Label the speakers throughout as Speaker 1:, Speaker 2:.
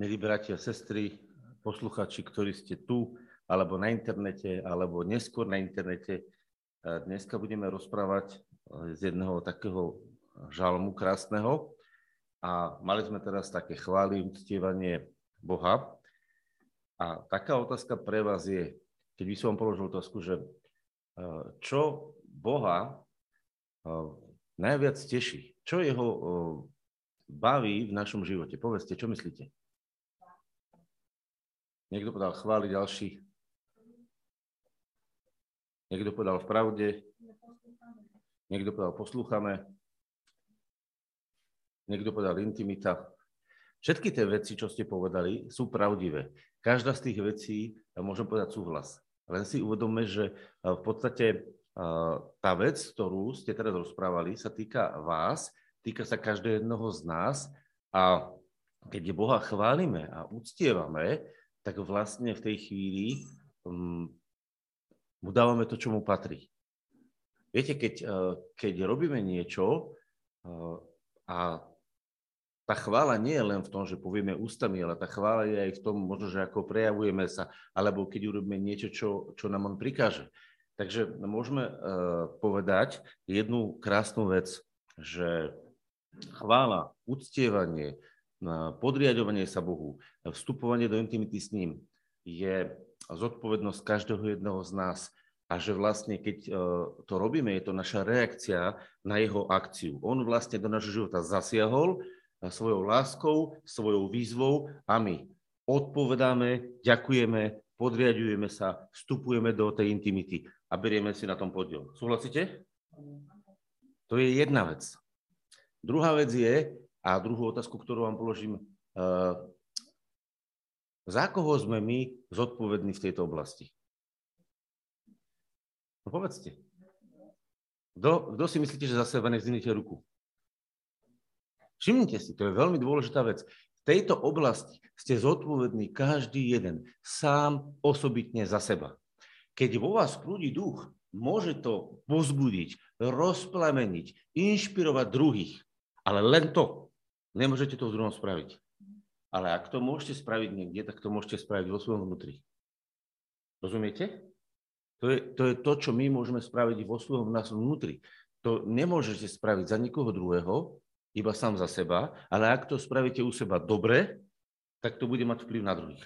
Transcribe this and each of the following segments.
Speaker 1: milí bratia, sestry, posluchači, ktorí ste tu, alebo na internete, alebo neskôr na internete. Dneska budeme rozprávať z jedného takého žalmu krásneho. A mali sme teraz také chvály, uctievanie Boha. A taká otázka pre vás je, keď by som položil otázku, že čo Boha najviac teší? Čo jeho baví v našom živote? Povedzte, čo myslíte? Niekto povedal chváli, ďalší. Niekto povedal v pravde. Niekto povedal poslúchame. Niekto povedal intimita. Všetky tie veci, čo ste povedali, sú pravdivé. Každá z tých vecí, môžem povedať súhlas. Len si uvedome, že v podstate tá vec, ktorú ste teraz rozprávali, sa týka vás, týka sa každého z nás a keď Boha chválime a uctievame, tak vlastne v tej chvíli um, mu dávame to, čo mu patrí. Viete, keď, uh, keď robíme niečo uh, a tá chvála nie je len v tom, že povieme ústami, ale tá chvála je aj v tom, možno, že ako prejavujeme sa, alebo keď urobíme niečo, čo, čo nám on prikáže. Takže môžeme uh, povedať jednu krásnu vec, že chvála, uctievanie, podriadovanie sa Bohu, vstupovanie do intimity s ním je zodpovednosť každého jedného z nás a že vlastne keď e, to robíme, je to naša reakcia na jeho akciu. On vlastne do nášho života zasiahol svojou láskou, svojou výzvou a my odpovedáme, ďakujeme, podriadujeme sa, vstupujeme do tej intimity a berieme si na tom podiel. Súhlasíte? To je jedna vec. Druhá vec je, a druhú otázku, ktorú vám položím, uh, za koho sme my zodpovední v tejto oblasti? No povedzte. Kto, si myslíte, že za seba nezvinite ruku? Všimnite si, to je veľmi dôležitá vec. V tejto oblasti ste zodpovední každý jeden, sám osobitne za seba. Keď vo vás prúdi duch, môže to pozbudiť, rozplameniť, inšpirovať druhých. Ale len to. Nemôžete to v druhom spraviť. Ale ak to môžete spraviť niekde, tak to môžete spraviť vo svojom vnútri. Rozumiete? To je, to je to, čo my môžeme spraviť vo svojom vnútri. To nemôžete spraviť za nikoho druhého, iba sám za seba, ale ak to spravíte u seba dobre, tak to bude mať vplyv na druhých.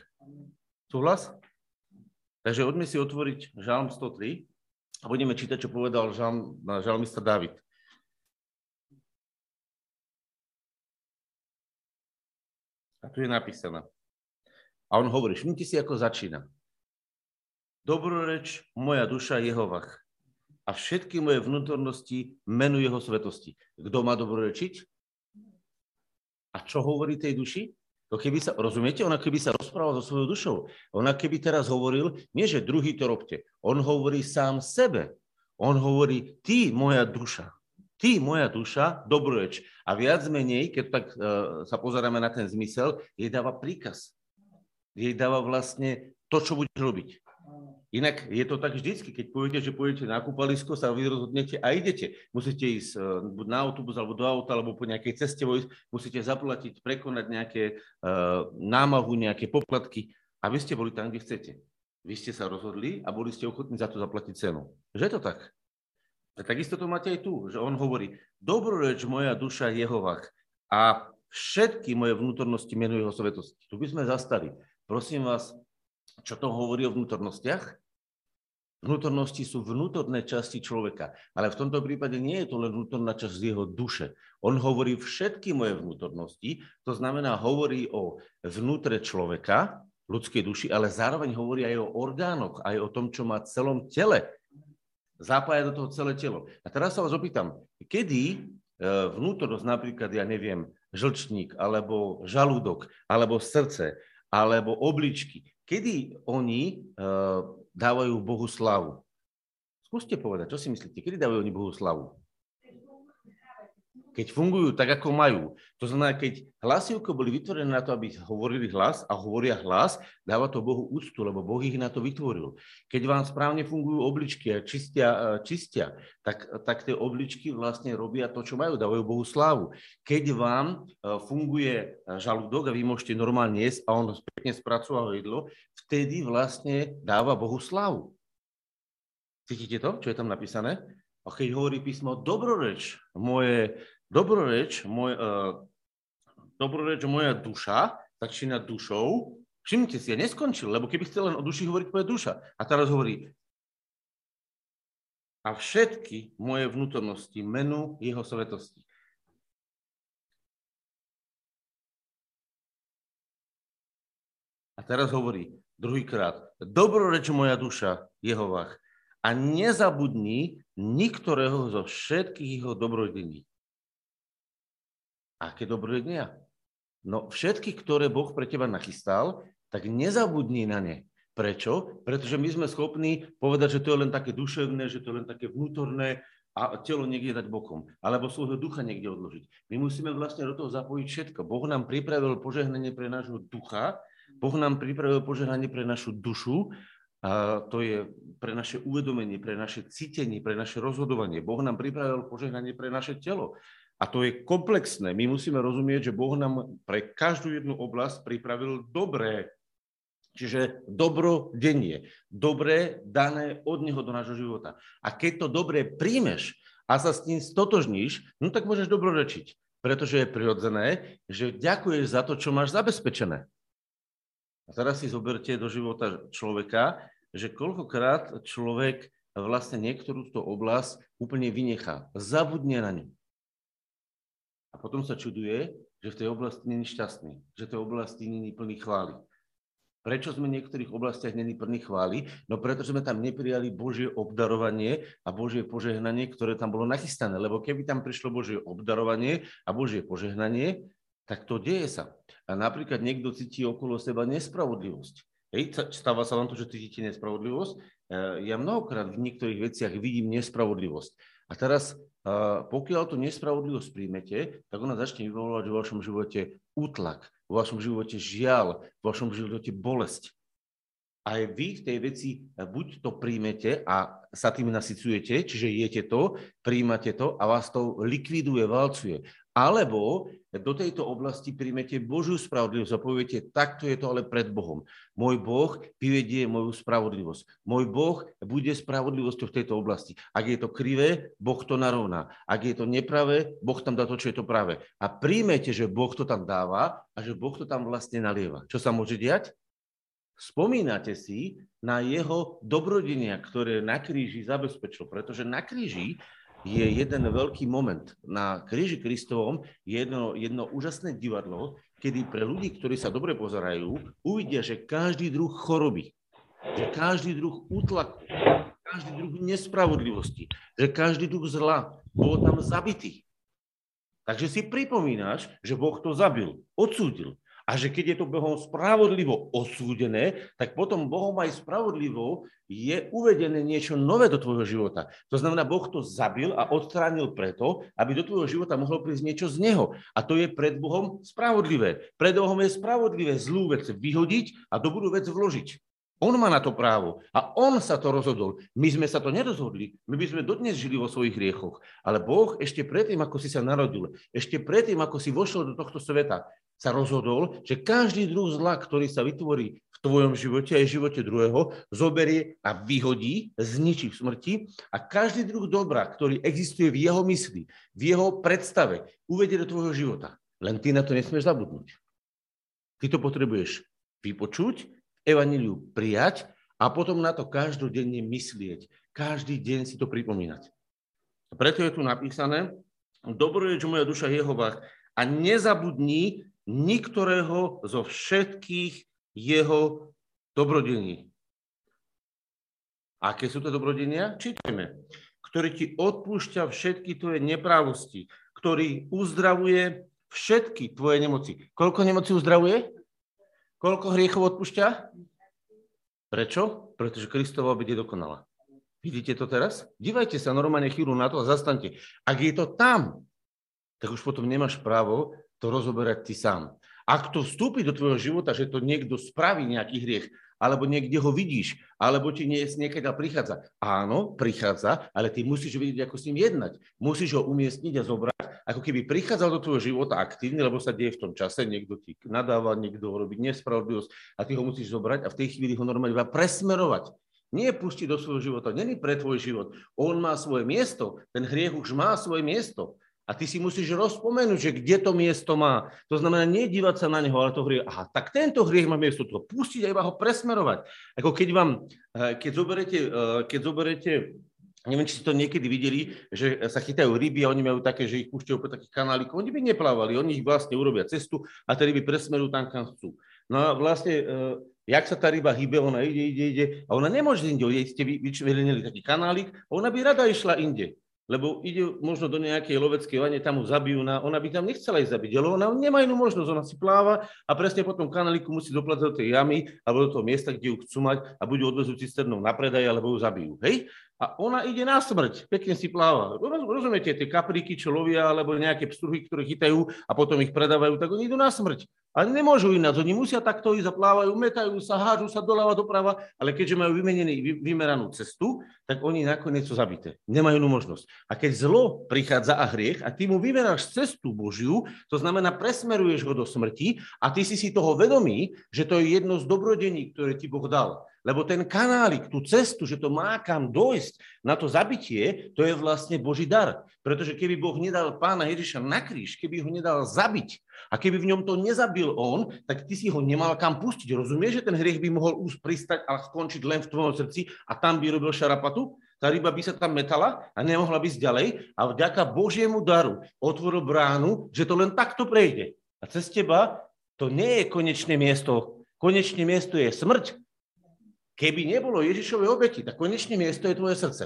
Speaker 1: Súhlas? Takže odme si otvoriť Žalm 103 a budeme čítať, čo povedal žalm, žalmista David. A tu je napísané. A on hovorí, všimnite si, ako začína. Dobroreč moja duša Jehovach a všetky moje vnútornosti menu jeho svetosti. Kto má dobrorečiť? A čo hovorí tej duši? To keby sa, rozumiete, ona keby sa rozprával so svojou dušou, ona keby teraz hovoril, nie že druhý to robte, on hovorí sám sebe. On hovorí, ty, moja duša, ty, moja duša, dobroreč. A viac menej, keď tak uh, sa pozeráme na ten zmysel, jej dáva príkaz. Jej dáva vlastne to, čo budeš robiť. Inak je to tak vždycky, keď poviete, že pôjdete na kúpalisko, sa vy rozhodnete a idete. Musíte ísť uh, buď na autobus, alebo do auta, alebo po nejakej ceste vojsť, musíte zaplatiť, prekonať nejaké uh, námahu, nejaké poplatky, aby ste boli tam, kde chcete. Vy ste sa rozhodli a boli ste ochotní za to zaplatiť cenu. Že je to tak? A takisto to máte aj tu, že on hovorí, dobroreč moja duša Jehovach a všetky moje vnútornosti menujú jeho svetosti. Tu by sme zastali. Prosím vás, čo to hovorí o vnútornostiach? Vnútornosti sú vnútorné časti človeka, ale v tomto prípade nie je to len vnútorná časť z jeho duše. On hovorí všetky moje vnútornosti, to znamená, hovorí o vnútre človeka, ľudskej duši, ale zároveň hovorí aj o orgánoch, aj o tom, čo má celom tele zapája do toho celé telo. A teraz sa vás opýtam, kedy e, vnútornosť, napríklad, ja neviem, žlčník, alebo žalúdok, alebo srdce, alebo obličky, kedy oni uh, dávajú Bohu slavu? Skúste povedať, čo si myslíte, kedy dávajú oni Bohu slavu? Keď fungujú tak, ako majú, to znamená, keď hlasivky boli vytvorené na to, aby hovorili hlas a hovoria hlas, dáva to Bohu úctu, lebo Boh ich na to vytvoril. Keď vám správne fungujú obličky a čistia, čistia tak, tak tie obličky vlastne robia to, čo majú, dávajú Bohu slávu. Keď vám e, funguje žalúdok a vy môžete normálne jesť a on pekne spracoval jedlo, vtedy vlastne dáva Bohu slávu. Cítite to, čo je tam napísané? A keď hovorí písmo dobroreč, moje, dobroreč, môj, uh, dobroreč moja duša, začína dušou, všimnite si, ja neskončil, lebo keby chcel len o duši hovoriť, povie duša. A teraz hovorí, a všetky moje vnútornosti menu jeho svetosti. A teraz hovorí druhýkrát, dobroreč moja duša, Jehovách, a nezabudni niktorého zo všetkých jeho dobrodení. Aké dobrodenia? No všetky, ktoré Boh pre teba nachystal, tak nezabudni na ne. Prečo? Pretože my sme schopní povedať, že to je len také duševné, že to je len také vnútorné a telo niekde dať bokom, alebo svojho ducha niekde odložiť. My musíme vlastne do toho zapojiť všetko. Boh nám pripravil požehnanie pre nášho ducha, Boh nám pripravil požehnanie pre našu dušu a to je pre naše uvedomenie, pre naše cítenie, pre naše rozhodovanie. Boh nám pripravil požehnanie pre naše telo. A to je komplexné. My musíme rozumieť, že Boh nám pre každú jednu oblasť pripravil dobré. Čiže dobro denie. Dobré dané od Neho do nášho života. A keď to dobré príjmeš a sa s tým stotožníš, no tak môžeš dobrorečiť. Pretože je prirodzené, že ďakuješ za to, čo máš zabezpečené. A teraz si zoberte do života človeka, že koľkokrát človek vlastne niektorú tú oblasť úplne vynechá, zabudne na ňu. A potom sa čuduje, že v tej oblasti není šťastný, že v tej oblasti není plný chvály. Prečo sme v niektorých oblastiach není plný chvály? No preto sme tam neprijali Božie obdarovanie a Božie požehnanie, ktoré tam bolo nachystané. Lebo keby tam prišlo Božie obdarovanie a Božie požehnanie, tak to deje sa. A napríklad niekto cíti okolo seba nespravodlivosť. Hej, stáva sa vám to, že cítite nespravodlivosť. E, ja mnohokrát v niektorých veciach vidím nespravodlivosť. A teraz, pokiaľ tú nespravodlivosť príjmete, tak ona začne vyvolávať vo vašom živote útlak, vo vašom živote žiaľ, vo vašom živote bolesť. Aj vy v tej veci buď to príjmete a sa tým nasycujete, čiže jete to, príjmate to a vás to likviduje, valcuje. Alebo do tejto oblasti príjmete Božiu spravodlivosť a poviete, takto je to ale pred Bohom. Môj Boh vyvedie moju spravodlivosť. Môj Boh bude spravodlivosťou v tejto oblasti. Ak je to krivé, Boh to narovná. Ak je to nepravé, Boh tam dá to, čo je to práve. A príjmete, že Boh to tam dáva a že Boh to tam vlastne nalieva. Čo sa môže diať? Spomínate si na jeho dobrodenia, ktoré na kríži zabezpečil, pretože na kríži je jeden veľký moment. Na kríži Kristovom je jedno, jedno úžasné divadlo, kedy pre ľudí, ktorí sa dobre pozerajú, uvidia, že každý druh choroby, že každý druh útlaku, každý druh nespravodlivosti, že každý druh zla bol tam zabitý. Takže si pripomínaš, že Boh to zabil, odsúdil. A že keď je to Bohom spravodlivo osúdené, tak potom Bohom aj spravodlivo je uvedené niečo nové do tvojho života. To znamená, Boh to zabil a odstránil preto, aby do tvojho života mohlo prísť niečo z neho. A to je pred Bohom spravodlivé. Pred Bohom je spravodlivé zlú vec vyhodiť a dobrú vec vložiť. On má na to právo a on sa to rozhodol. My sme sa to nerozhodli. My by sme dodnes žili vo svojich riechoch. Ale Boh ešte predtým, ako si sa narodil, ešte predtým, ako si vošiel do tohto sveta, sa rozhodol, že každý druh zla, ktorý sa vytvorí v tvojom živote aj v živote druhého, zoberie a vyhodí, zničí v smrti a každý druh dobra, ktorý existuje v jeho mysli, v jeho predstave, uvedie do tvojho života. Len ty na to nesmieš zabudnúť. Ty to potrebuješ vypočuť, evaníliu prijať a potom na to každodenne myslieť. Každý deň si to pripomínať. Preto je tu napísané, dobroječ moja duša Jehovách a nezabudni niktorého zo všetkých jeho dobrodení. Aké sú to dobrodenia? Čítajme. Ktorý ti odpúšťa všetky tvoje neprávosti, ktorý uzdravuje všetky tvoje nemoci. Koľko nemoci uzdravuje? Koľko hriechov odpúšťa? Prečo? Pretože Kristova obeď je dokonala. Vidíte to teraz? Dívajte sa normálne chvíľu na to a zastante. Ak je to tam, tak už potom nemáš právo to rozoberať ty sám. Ak to vstúpi do tvojho života, že to niekto spraví nejaký hriech, alebo niekde ho vidíš, alebo ti nie, niekedy prichádza. Áno, prichádza, ale ty musíš vedieť, ako s ním jednať. Musíš ho umiestniť a zobrať, ako keby prichádzal do tvojho života aktívne, lebo sa deje v tom čase, niekto ti nadáva, niekto robí nespravodlivosť a ty ho musíš zobrať a v tej chvíli ho normálne iba presmerovať. Nie pustiť do svojho života, není pre tvoj život. On má svoje miesto, ten hriech už má svoje miesto. A ty si musíš rozpomenúť, že kde to miesto má. To znamená, nedívať sa na neho, ale to hriech. Aha, tak tento hriech má miesto to pustiť a iba ho presmerovať. Ako keď vám, eh, keď zoberete, eh, keď zoberete Neviem, či ste to niekedy videli, že sa chytajú ryby a oni majú také, že ich púšťajú po takých kanálikov. Oni by neplávali, oni ich vlastne urobia cestu a tie ryby presmerujú tam, kam chcú. No a vlastne, uh, jak sa tá ryba hýbe, ona ide, ide, ide a ona nemôže inde, ste vyčlenili taký kanálik, ona by rada išla inde lebo ide možno do nejakej loveckej vane, tam mu zabijú, na, ona by tam nechcela ísť zabiť, ale ona nemá inú možnosť, ona si pláva a presne potom kanáliku musí doplať do tej jamy alebo do toho miesta, kde ju chcú mať a buď odvezú cisternou na predaj, alebo ju zabijú. Hej? A ona ide na smrť, pekne si pláva. Rozumiete, tie kapríky, čo lovia, alebo nejaké pstruhy, ktoré chytajú a potom ich predávajú, tak oni idú na smrť. Ale nemôžu ináč, oni musia takto ísť a plávajú, metajú sa, hážu sa doľava, doprava, ale keďže majú vymenený, vymeranú cestu, tak oni nakoniec sú zabité. Nemajú inú možnosť. A keď zlo prichádza a hriech a ty mu vymeráš cestu Božiu, to znamená presmeruješ ho do smrti a ty si si toho vedomý, že to je jedno z dobrodení, ktoré ti Boh dal. Lebo ten kanálik, tú cestu, že to má kam dojsť na to zabitie, to je vlastne Boží dar. Pretože keby Boh nedal pána Ježiša na kríž, keby ho nedal zabiť a keby v ňom to nezabil on, tak ty si ho nemal kam pustiť. Rozumieš, že ten hriech by mohol už pristať a skončiť len v tvojom srdci a tam by robil šarapatu? Tá ryba by sa tam metala a nemohla byť ďalej a vďaka Božiemu daru otvoril bránu, že to len takto prejde. A cez teba to nie je konečné miesto. Konečné miesto je smrť, Keby nebolo Ježišovej obeti, tak konečné miesto je tvoje srdce.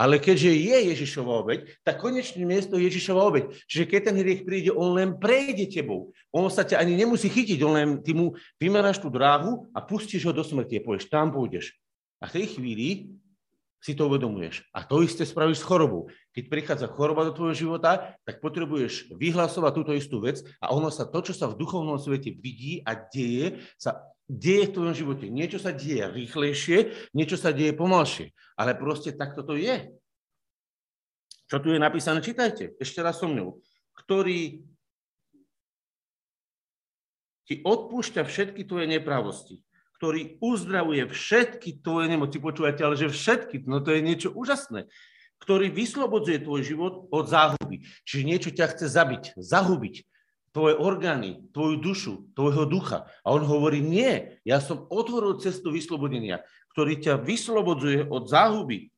Speaker 1: Ale keďže je Ježišova obeť, tak konečné miesto je Ježišova obeť. Čiže keď ten hriech príde, on len prejde tebou. On sa ťa ani nemusí chytiť, on len ty mu vymeráš tú dráhu a pustíš ho do smrti povieš, tam pôjdeš. A v tej chvíli si to uvedomuješ. A to isté spravíš s chorobou. Keď prichádza choroba do tvojho života, tak potrebuješ vyhlasovať túto istú vec a ono sa to, čo sa v duchovnom svete vidí a deje, sa deje v tvojom živote. Niečo sa deje rýchlejšie, niečo sa deje pomalšie. Ale proste takto to je. Čo tu je napísané, čítajte, ešte raz so mnou. Ktorý ti odpúšťa všetky tvoje nepravosti, ktorý uzdravuje všetky tvoje nemoci. Počúvate, ale že všetky, no to je niečo úžasné ktorý vyslobodzuje tvoj život od záhuby. Čiže niečo ťa chce zabiť, zahubiť tvoje orgány, tvoju dušu, tvojho ducha. A on hovorí, nie, ja som otvoril cestu vyslobodenia, ktorý ťa vyslobodzuje od záhuby.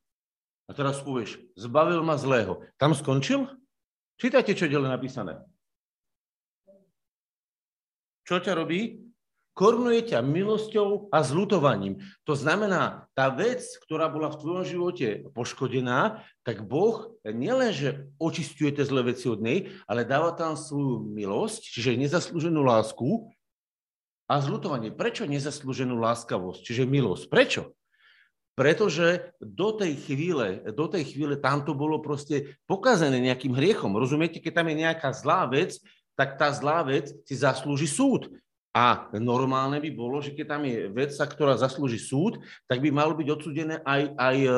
Speaker 1: A teraz povieš, zbavil ma zlého. Tam skončil? Čítajte, čo je napísané. Čo ťa robí? Korunuje ťa milosťou a zlutovaním. To znamená, tá vec, ktorá bola v tvojom živote poškodená, tak Boh nielenže očistuje tie zlé veci od nej, ale dáva tam svoju milosť, čiže nezaslúženú lásku a zlutovanie. Prečo nezaslúženú láskavosť, čiže milosť? Prečo? Pretože do tej chvíle, do tej chvíle tam to bolo proste pokazené nejakým hriechom. Rozumiete, keď tam je nejaká zlá vec, tak tá zlá vec si zaslúži súd. A normálne by bolo, že keď tam je vedca, ktorá zaslúži súd, tak by malo byť odsudené aj, aj e,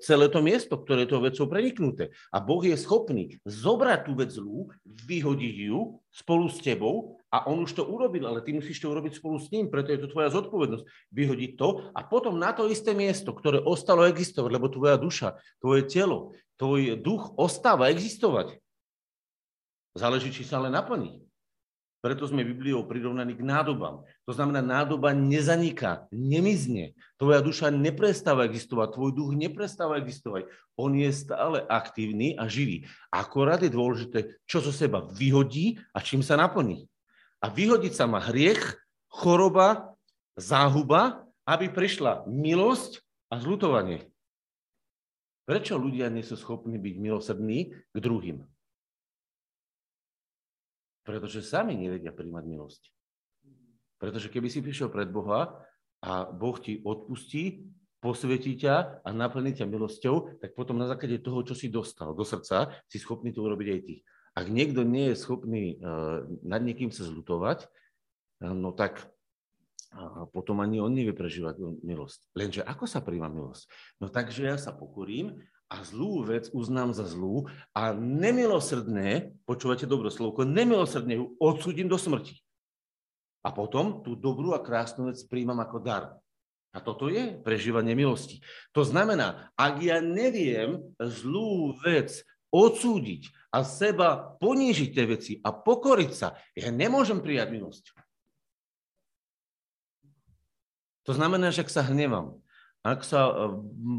Speaker 1: celé to miesto, ktoré je to vecou preniknuté. A Boh je schopný zobrať tú vec zlú, vyhodiť ju spolu s tebou a on už to urobil, ale ty musíš to urobiť spolu s ním, preto je to tvoja zodpovednosť. Vyhodiť to a potom na to isté miesto, ktoré ostalo existovať, lebo tvoja duša, tvoje telo, tvoj duch ostáva existovať. Záleží, či sa ale naplní. Preto sme Bibliou prirovnaní k nádobám. To znamená, nádoba nezaniká, nemizne. Tvoja duša neprestáva existovať, tvoj duch neprestáva existovať. On je stále aktívny a živý. Akorát je dôležité, čo zo seba vyhodí a čím sa naplní. A vyhodiť sa má hriech, choroba, záhuba, aby prišla milosť a zlutovanie. Prečo ľudia nie sú schopní byť milosrdní k druhým? Pretože sami nevedia príjmať milosť. Pretože keby si prišiel pred Boha a Boh ti odpustí, posvetí ťa a naplní ťa milosťou, tak potom na základe toho, čo si dostal do srdca, si schopný to urobiť aj ty. Ak niekto nie je schopný nad niekým sa zlutovať, no tak potom ani on nevie prežívať milosť. Lenže ako sa príjma milosť? No takže ja sa pokorím a zlú vec uznám za zlú a nemilosrdné, počúvate dobro slovko, nemilosrdne ju odsúdim do smrti. A potom tú dobrú a krásnu vec príjmam ako dar. A toto je prežívanie milosti. To znamená, ak ja neviem zlú vec odsúdiť a seba ponížiť tie veci a pokoriť sa, ja nemôžem prijať milosť. To znamená, že ak sa hnevám, ak sa e,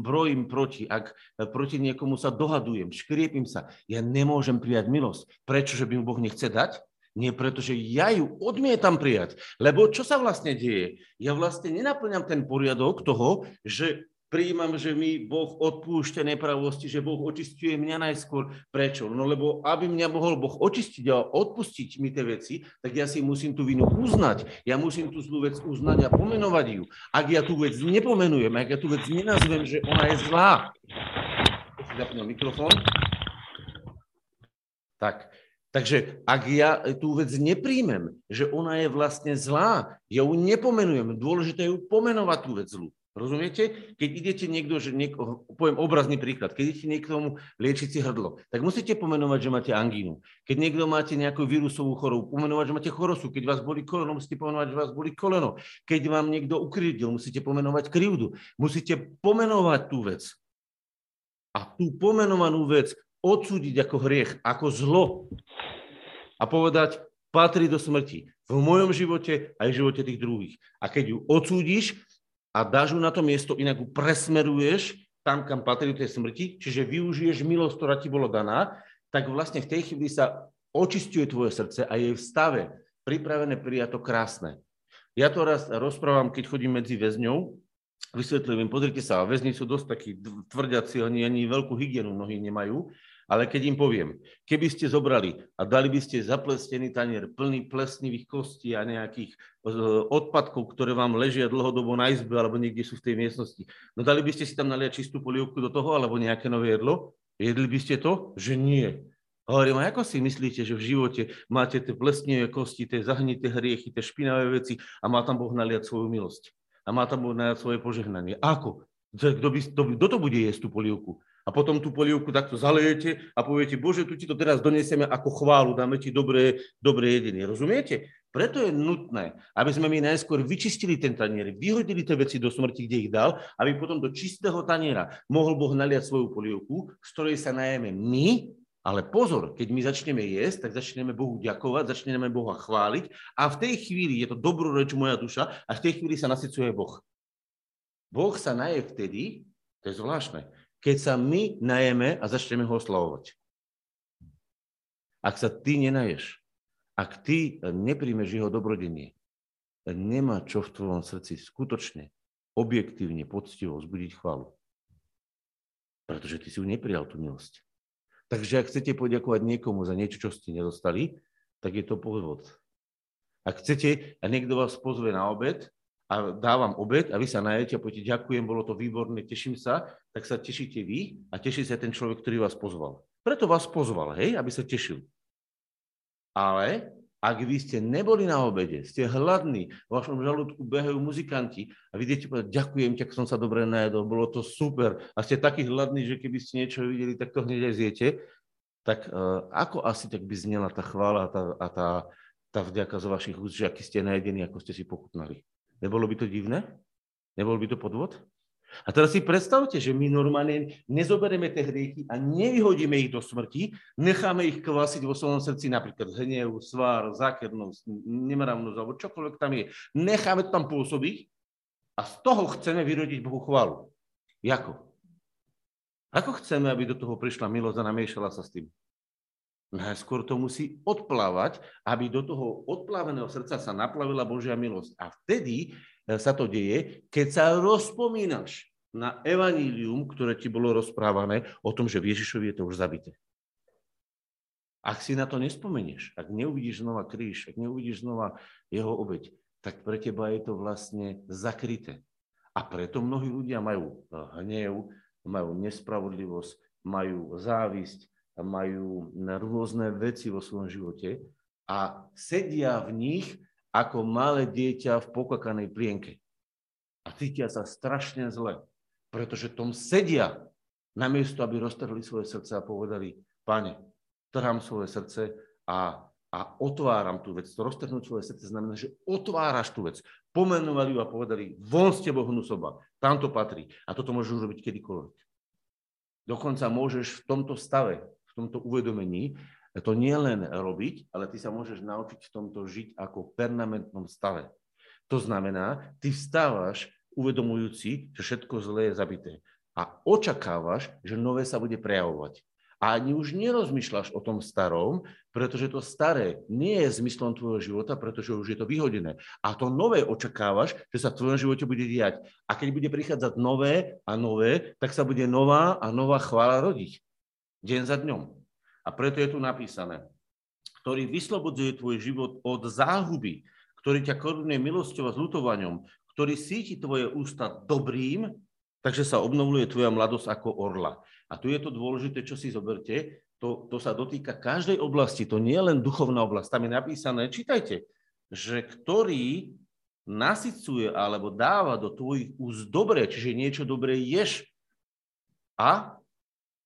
Speaker 1: brojím proti, ak proti niekomu sa dohadujem, škriepím sa, ja nemôžem prijať milosť. Prečo, že by mu Boh nechce dať? Nie preto, že ja ju odmietam prijať. Lebo čo sa vlastne deje? Ja vlastne nenaplňam ten poriadok toho, že prijímam, že mi Boh odpúšťa nepravosti, že Boh očistuje mňa najskôr. Prečo? No lebo aby mňa mohol Boh očistiť a odpustiť mi tie veci, tak ja si musím tú vinu uznať. Ja musím tú zlú vec uznať a pomenovať ju. Ak ja tú vec nepomenujem, ak ja tú vec nenazvem, že ona je zlá. Si zapnul mikrofón. Tak, Takže ak ja tú vec nepríjmem, že ona je vlastne zlá, ja ju nepomenujem, dôležité je ju pomenovať tú vec zlú. Rozumiete? Keď idete niekto, že nieko, poviem obrazný príklad, keď idete niekomu liečiť si hrdlo, tak musíte pomenovať, že máte angínu. Keď niekto máte nejakú vírusovú chorobu, pomenovať, že máte chorosu. Keď vás boli koleno, musíte pomenovať, že vás boli koleno. Keď vám niekto ukrivdil, musíte pomenovať krivdu. Musíte pomenovať tú vec. A tú pomenovanú vec odsúdiť ako hriech, ako zlo. A povedať, patrí do smrti. V mojom živote aj v živote tých druhých. A keď ju odsúdiš, a dáš ju na to miesto, inak ju presmeruješ tam, kam patrí tej smrti, čiže využiješ milosť, ktorá ti bola daná, tak vlastne v tej chvíli sa očistuje tvoje srdce a je v stave pripravené prijať to krásne. Ja to raz rozprávam, keď chodím medzi väzňou, vysvetľujem, pozrite sa, väzni sú dosť takí tvrdiaci, oni ani veľkú hygienu mnohí nemajú, ale keď im poviem, keby ste zobrali a dali by ste zaplestený tanier plný plesnivých kostí a nejakých e, odpadkov, ktoré vám ležia dlhodobo na izbe alebo niekde sú v tej miestnosti, no dali by ste si tam naliať čistú polievku do toho alebo nejaké nové jedlo? Jedli by ste to? Že nie. Hovorím, a ako si myslíte, že v živote máte tie plesnivé kosti, tie zahnité hriechy, tie špinavé veci a má tam Boh naliať svoju milosť? A má tam Boh naliať svoje požehnanie? Ako? Kto, by, kto, kto to bude jesť tú polievku? A potom tú polievku takto zalejete a poviete, Bože, tu ti to teraz donesieme ako chválu, dáme ti dobré, dobré jedenie. Rozumiete? Preto je nutné, aby sme my najskôr vyčistili ten tanier, vyhodili tie veci do smrti, kde ich dal, aby potom do čistého taniera mohol Boh naliať svoju polievku, z ktorej sa najeme my, ale pozor, keď my začneme jesť, tak začneme Bohu ďakovať, začneme Boha chváliť a v tej chvíli je to dobroreč moja duša a v tej chvíli sa nasycuje Boh. Boh sa naje vtedy, to je zvláštne, keď sa my najeme a začneme ho oslavovať. Ak sa ty nenaješ, ak ty nepríjmeš jeho dobrodenie, nemá čo v tvojom srdci skutočne, objektívne, poctivo vzbudiť chválu. Pretože ty si ju neprijal, tú milosť. Takže ak chcete poďakovať niekomu za niečo, čo ste nedostali, tak je to podvod. Ak chcete a niekto vás pozve na obed a dávam obed a vy sa najete a poviete, ďakujem, bolo to výborné, teším sa, tak sa tešíte vy a teší sa ten človek, ktorý vás pozval. Preto vás pozval, hej, aby sa tešil. Ale ak vy ste neboli na obede, ste hladní, v vašom žalúdku behajú muzikanti a vy idete povedať, ďakujem ťa, som sa dobre najedol, bolo to super a ste takí hladní, že keby ste niečo videli, tak to hneď aj zjete, tak uh, ako asi tak by znela tá chvála a tá, a tá, tá vďaka z vašich úst, že aký ste najedení, ako ste si pochutnali. Nebolo by to divné? Nebol by to podvod? A teraz si predstavte, že my normálne nezoberieme tie hriechy a nevyhodíme ich do smrti, necháme ich kvasiť vo svojom srdci, napríklad hnev, svár, zákernosť, nemravnosť alebo čokoľvek tam je. Necháme to tam pôsobiť a z toho chceme vyrodiť Bohu chválu. Jako? Ako chceme, aby do toho prišla milosť a namiešala sa s tým? Najskôr to musí odplávať, aby do toho odpláveného srdca sa naplavila Božia milosť. A vtedy e, sa to deje, keď sa rozpomínaš na evanílium, ktoré ti bolo rozprávané o tom, že v Ježišovi je to už zabité. Ak si na to nespomenieš, ak neuvidíš znova kríž, ak neuvidíš znova jeho obeď, tak pre teba je to vlastne zakryté. A preto mnohí ľudia majú e, hnev, majú nespravodlivosť, majú závisť, majú rôzne veci vo svojom živote a sedia v nich ako malé dieťa v pokakanej plienke. A cítia sa strašne zle, pretože tom sedia, namiesto aby roztrhli svoje srdce a povedali, pane, trhám svoje srdce a, a otváram tú vec. To roztrhnúť svoje srdce znamená, že otváraš tú vec. Pomenovali ju a povedali, von s tebou hnusoba, tam to patrí. A toto môžeš urobiť kedykoľvek. Dokonca môžeš v tomto stave, v tomto uvedomení to nie len robiť, ale ty sa môžeš naučiť v tomto žiť ako v permanentnom stave. To znamená, ty vstávaš uvedomujúci, že všetko zlé je zabité. A očakávaš, že nové sa bude prejavovať. A ani už nerozmýšľaš o tom starom, pretože to staré nie je zmyslom tvojho života, pretože už je to vyhodené. A to nové očakávaš, že sa v tvojom živote bude diať. A keď bude prichádzať nové a nové, tak sa bude nová a nová chvála rodiť. Deň za dňom. A preto je tu napísané, ktorý vyslobodzuje tvoj život od záhuby, ktorý ťa korunuje milosťou a zlutovaním, ktorý síti tvoje ústa dobrým, takže sa obnovuje tvoja mladosť ako orla. A tu je to dôležité, čo si zoberte, to, to sa dotýka každej oblasti, to nie je len duchovná oblasť. Tam je napísané, čítajte, že ktorý nasycuje alebo dáva do tvojich úst dobré, čiže niečo dobré ješ a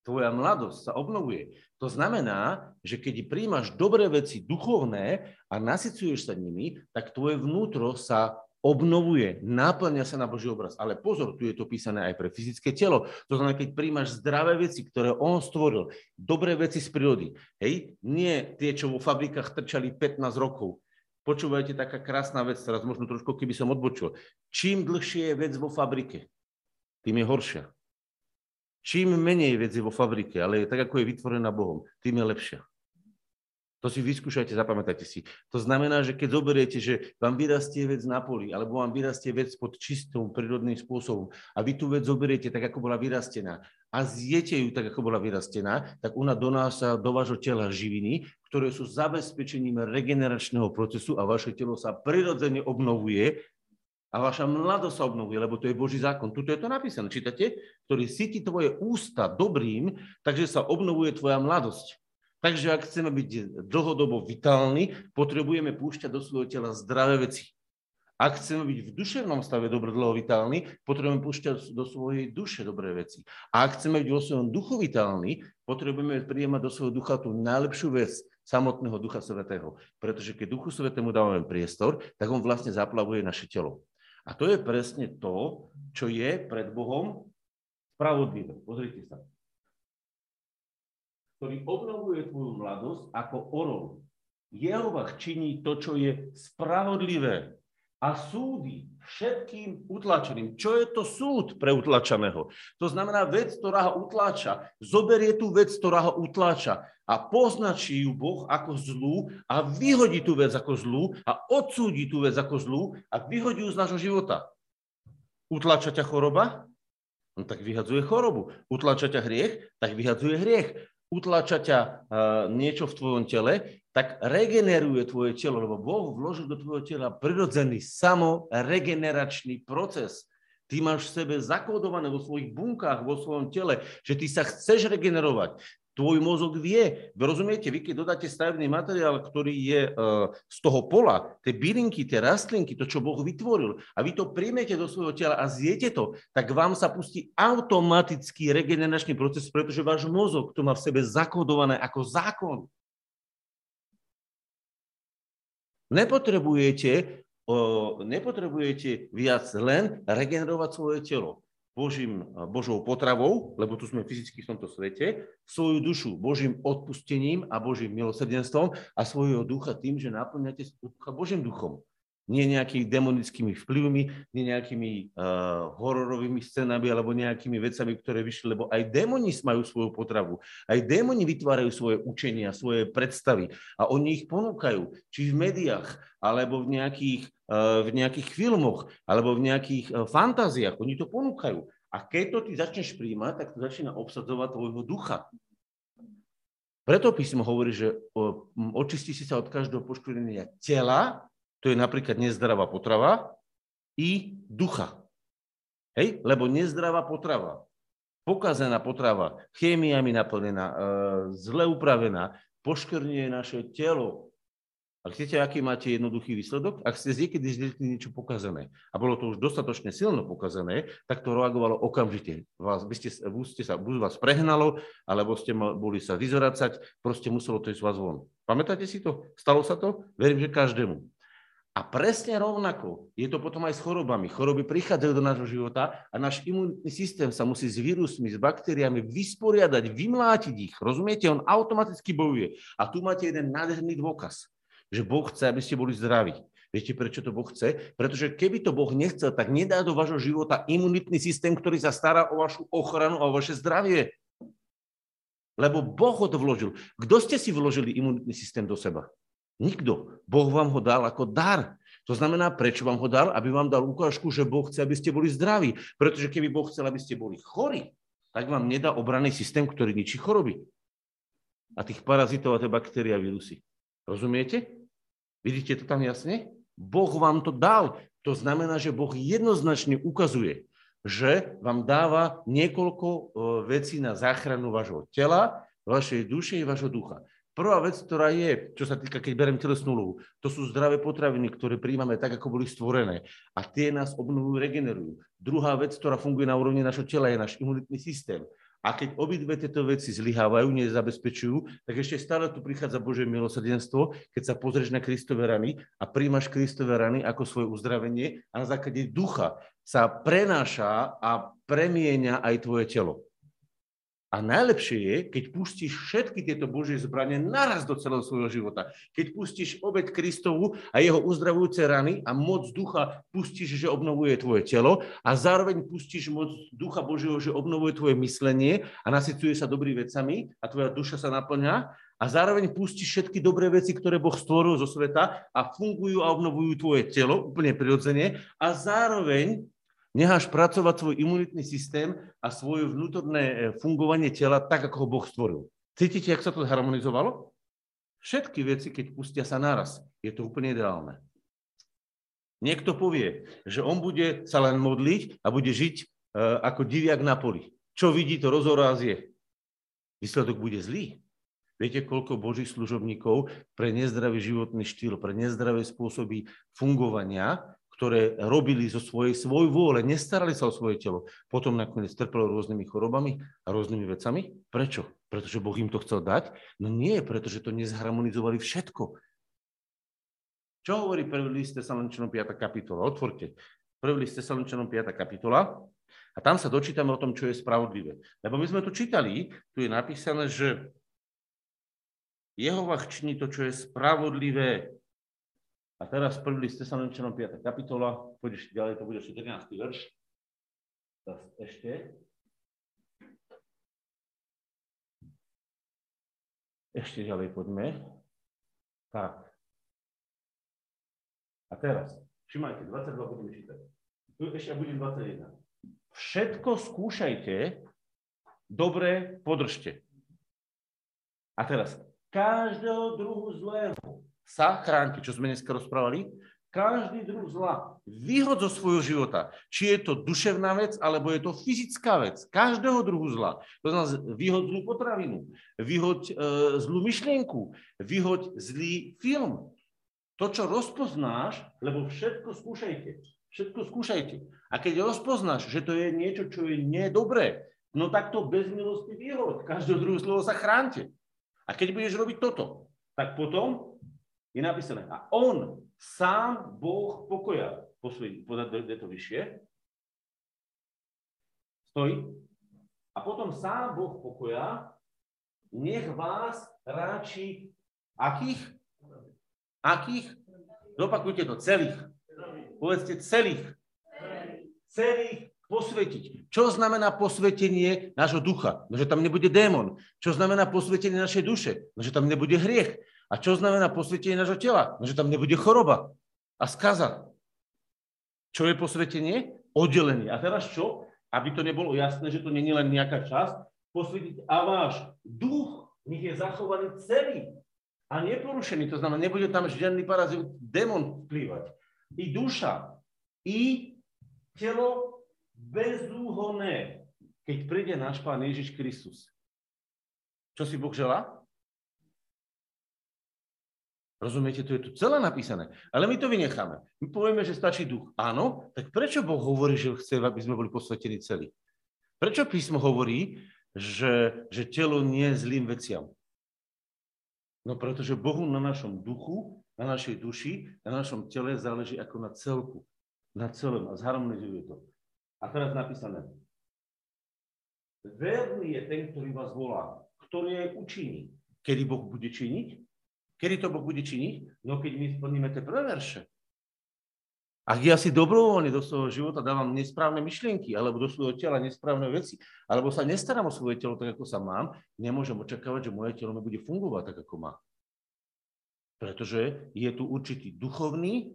Speaker 1: tvoja mladosť sa obnovuje. To znamená, že keď príjmaš dobré veci duchovné a nasycuješ sa nimi, tak tvoje vnútro sa obnovuje, náplňa sa na Boží obraz. Ale pozor, tu je to písané aj pre fyzické telo. To znamená, keď príjmaš zdravé veci, ktoré on stvoril, dobré veci z prírody, hej, nie tie, čo vo fabrikách trčali 15 rokov. Počúvajte, taká krásna vec, teraz možno trošku, keby som odbočil. Čím dlhšie je vec vo fabrike, tým je horšia. Čím menej veci vo fabrike, ale tak, ako je vytvorená Bohom, tým je lepšia. To si vyskúšajte, zapamätajte si. To znamená, že keď zoberiete, že vám vyrastie vec na poli, alebo vám vyrastie vec pod čistým prírodným spôsobom a vy tú vec zoberiete tak, ako bola vyrastená a zjete ju tak, ako bola vyrastená, tak ona donáša do vášho tela živiny, ktoré sú zabezpečením regeneračného procesu a vaše telo sa prirodzene obnovuje a vaša mladosť sa obnovuje, lebo to je Boží zákon. Tuto je to napísané, čítate? Ktorý síti tvoje ústa dobrým, takže sa obnovuje tvoja mladosť. Takže ak chceme byť dlhodobo vitálni, potrebujeme púšťať do svojho tela zdravé veci. Ak chceme byť v duševnom stave dobre dlho vitálni, potrebujeme púšťať do svojej duše dobré veci. A ak chceme byť vo svojom duchu vitálni, potrebujeme prijímať do svojho ducha tú najlepšiu vec, samotného Ducha Svetého. Pretože keď Duchu Svetému dávame priestor, tak on vlastne zaplavuje naše telo. A to je presne to, čo je pred Bohom spravodlivé. Pozrite sa. Ktorý obnovuje tvoju mladosť ako orol. Jehovah činí to, čo je spravodlivé a súdy všetkým utlačeným. Čo je to súd pre utlačeného? To znamená vec, ktorá ho utláča. Zoberie tú vec, ktorá ho utláča a poznačí ju Boh ako zlú a vyhodí tú vec ako zlú a odsúdi tú vec ako zlú a vyhodí ju z nášho života. Utlača ťa choroba? No tak vyhadzuje chorobu. Utlača ťa hriech? Tak vyhadzuje hriech. Utlača ťa uh, niečo v tvojom tele? Tak regeneruje tvoje telo, lebo Boh vložil do tvojho tela prirodzený samoregeneračný proces. Ty máš v sebe zakódované vo svojich bunkách, vo svojom tele, že ty sa chceš regenerovať. Tvoj mozog vie. Vy rozumiete, vy keď dodáte stavebný materiál, ktorý je uh, z toho pola, tie bylinky, tie rastlinky, to, čo Boh vytvoril, a vy to príjmete do svojho tela a zjete to, tak vám sa pustí automatický regeneračný proces, pretože váš mozog to má v sebe zakodované ako zákon. Nepotrebujete, nepotrebujete viac len regenerovať svoje telo. Božím, Božou potravou, lebo tu sme fyzicky v tomto svete, svoju dušu Božím odpustením a Božím milosrdenstvom a svojho ducha tým, že naplňate ducha Božím duchom. Nie nejakými demonickými vplyvmi, nie nejakými uh, hororovými scénami alebo nejakými vecami, ktoré vyšli, lebo aj démoni majú svoju potravu. Aj démoni vytvárajú svoje učenia, svoje predstavy a oni ich ponúkajú, či v médiách, alebo v nejakých v nejakých filmoch alebo v nejakých e, fantáziách. Oni to ponúkajú. A keď to ty začneš príjmať, tak to začína obsadzovať tvojho ducha. Preto písmo hovorí, že očistí si sa od každého poškodenia tela, to je napríklad nezdravá potrava, i ducha. Hej? Lebo nezdravá potrava pokazená potrava, chémiami naplnená, e, zle upravená, poškrnie naše telo. A chcete, aký máte jednoduchý výsledok? Ak ste niekedy zjedli niečo pokazené a bolo to už dostatočne silno pokazené, tak to reagovalo okamžite. Vás, by ste, buď, ste sa, buď vás prehnalo, alebo ste boli sa vyzoracať, proste muselo to ísť vás von. Pamätáte si to? Stalo sa to? Verím, že každému. A presne rovnako je to potom aj s chorobami. Choroby prichádzajú do nášho života a náš imunitný systém sa musí s vírusmi, s baktériami vysporiadať, vymlátiť ich. Rozumiete? On automaticky bojuje. A tu máte jeden nádherný dôkaz, že Boh chce, aby ste boli zdraví. Viete, prečo to Boh chce? Pretože keby to Boh nechcel, tak nedá do vášho života imunitný systém, ktorý sa stará o vašu ochranu a o vaše zdravie. Lebo Boh ho to vložil. Kto ste si vložili imunitný systém do seba? Nikto. Boh vám ho dal ako dar. To znamená, prečo vám ho dal? Aby vám dal ukážku, že Boh chce, aby ste boli zdraví. Pretože keby Boh chcel, aby ste boli chorí, tak vám nedá obranný systém, ktorý ničí choroby. A tých parazitov a tie baktérie a vírusy. Rozumiete? Vidíte to tam jasne? Boh vám to dal. To znamená, že Boh jednoznačne ukazuje, že vám dáva niekoľko e, vecí na záchranu vášho tela, vašej duše i vašho ducha. Prvá vec, ktorá je, čo sa týka, keď berem telesnú úlohu, to sú zdravé potraviny, ktoré príjmame tak, ako boli stvorené. A tie nás obnovujú, regenerujú. Druhá vec, ktorá funguje na úrovni našho tela, je náš imunitný systém. A keď obidve tieto veci zlyhávajú, nezabezpečujú, tak ešte stále tu prichádza Božie milosrdenstvo, keď sa pozrieš na Kristové rany a príjmaš Kristové rany ako svoje uzdravenie a na základe ducha sa prenáša a premieňa aj tvoje telo. A najlepšie je, keď pustíš všetky tieto Božie zbranie naraz do celého svojho života. Keď pustíš obed Kristovu a jeho uzdravujúce rany a moc ducha pustíš, že obnovuje tvoje telo a zároveň pustíš moc ducha Božieho, že obnovuje tvoje myslenie a nasycuje sa dobrými vecami a tvoja duša sa naplňa a zároveň pustíš všetky dobré veci, ktoré Boh stvoril zo sveta a fungujú a obnovujú tvoje telo úplne prirodzene a zároveň Necháš pracovať svoj imunitný systém a svoje vnútorné e, fungovanie tela tak, ako ho Boh stvoril. Cítite, jak sa to zharmonizovalo? Všetky veci, keď pustia sa naraz, je to úplne ideálne. Niekto povie, že on bude sa len modliť a bude žiť e, ako diviak na poli. Čo vidí, to rozorázie. Výsledok bude zlý. Viete, koľko božích služobníkov pre nezdravý životný štýl, pre nezdravé spôsoby fungovania ktoré robili zo svojej svoj vôle, nestarali sa o svoje telo, potom nakoniec trpelo rôznymi chorobami a rôznymi vecami. Prečo? Pretože Boh im to chcel dať? No nie, pretože to nezharmonizovali všetko. Čo hovorí 1. list Tesaloničanom 5. kapitola? Otvorte. 1. list Tesaloničanom 5. kapitola a tam sa dočítame o tom, čo je spravodlivé. Lebo my sme tu čítali, tu je napísané, že Jehova činí to, čo je spravodlivé a teraz prvý list Tesaloničanom 5. kapitola, pôjdeš ďalej, to bude ešte 13. verš. Teraz ešte. Ešte ďalej poďme. Tak. A teraz, všimajte, 22 budeme čítať. Tu ešte budem 21. Všetko skúšajte, dobre podržte. A teraz, každého druhu zlého sa chránte, čo sme dneska rozprávali, každý druh zla vyhod zo svojho života. Či je to duševná vec, alebo je to fyzická vec. Každého druhu zla. To znamená, vyhod zlú potravinu, vyhoď e, zlú myšlienku, vyhoď zlý film. To, čo rozpoznáš, lebo všetko skúšajte. Všetko skúšajte. A keď rozpoznáš, že to je niečo, čo je nedobré, no tak to bez milosti vyhoď. Každého druhého slovo sa chránte. A keď budeš robiť toto, tak potom je napísané, a on, sám Boh pokoja, posledný, podať to vyššie, stojí, a potom sám Boh pokoja, nech vás ráči akých? Akých? Zopakujte to, celých. Povedzte celých. Celých posvetiť. Čo znamená posvetenie nášho ducha? No, že tam nebude démon. Čo znamená posvetenie našej duše? No, že tam nebude hriech. A čo znamená posvetenie nášho tela? No, že tam nebude choroba a skaza. Čo je posvetenie? Oddelenie. A teraz čo? Aby to nebolo jasné, že to není len nejaká časť, posvetiť a váš duch nech je zachovaný celý a neporušený. To znamená, nebude tam žiadny parazit, démon vplývať. I duša, i telo bezúhonné. keď príde náš Pán Ježiš Kristus. Čo si Boh želá? Rozumiete, to je tu celé napísané. Ale my to vynecháme. My povieme, že stačí duch. Áno, tak prečo Boh hovorí, že chce, aby sme boli posvetení celí? Prečo písmo hovorí, že, že telo nie je zlým veciam? No pretože Bohu na našom duchu, na našej duši, na našom tele záleží ako na celku. Na celom a zharmonizuje to. A teraz napísané. Verný je ten, ktorý vás volá, ktorý aj učiní. Kedy Boh bude činiť? Kedy to Boh bude činiť? No keď my splníme tie prvé verše. Ak ja si dobrovoľne do svojho života dávam nesprávne myšlienky, alebo do svojho tela nesprávne veci, alebo sa nestarám o svoje telo tak, ako sa mám, nemôžem očakávať, že moje telo mi bude fungovať tak, ako má. Pretože je tu určitý duchovný,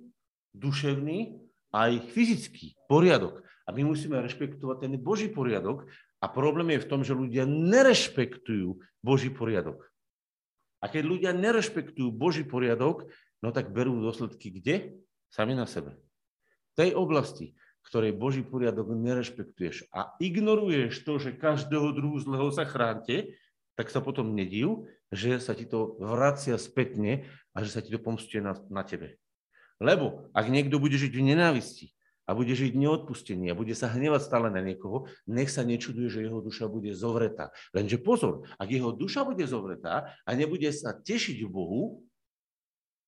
Speaker 1: duševný a aj fyzický poriadok. A my musíme rešpektovať ten Boží poriadok. A problém je v tom, že ľudia nerešpektujú Boží poriadok. A keď ľudia nerešpektujú Boží poriadok, no tak berú dôsledky kde? Sami na sebe. V tej oblasti, ktorej Boží poriadok nerešpektuješ a ignoruješ to, že každého druhu zlého sa chránte, tak sa potom nediv, že sa ti to vracia spätne a že sa ti to pomstuje na, na tebe. Lebo ak niekto bude žiť v nenávisti, a bude žiť neodpustenie a bude sa hnevať stále na niekoho, nech sa nečuduje, že jeho duša bude zovretá. Lenže pozor, ak jeho duša bude zovretá a nebude sa tešiť v Bohu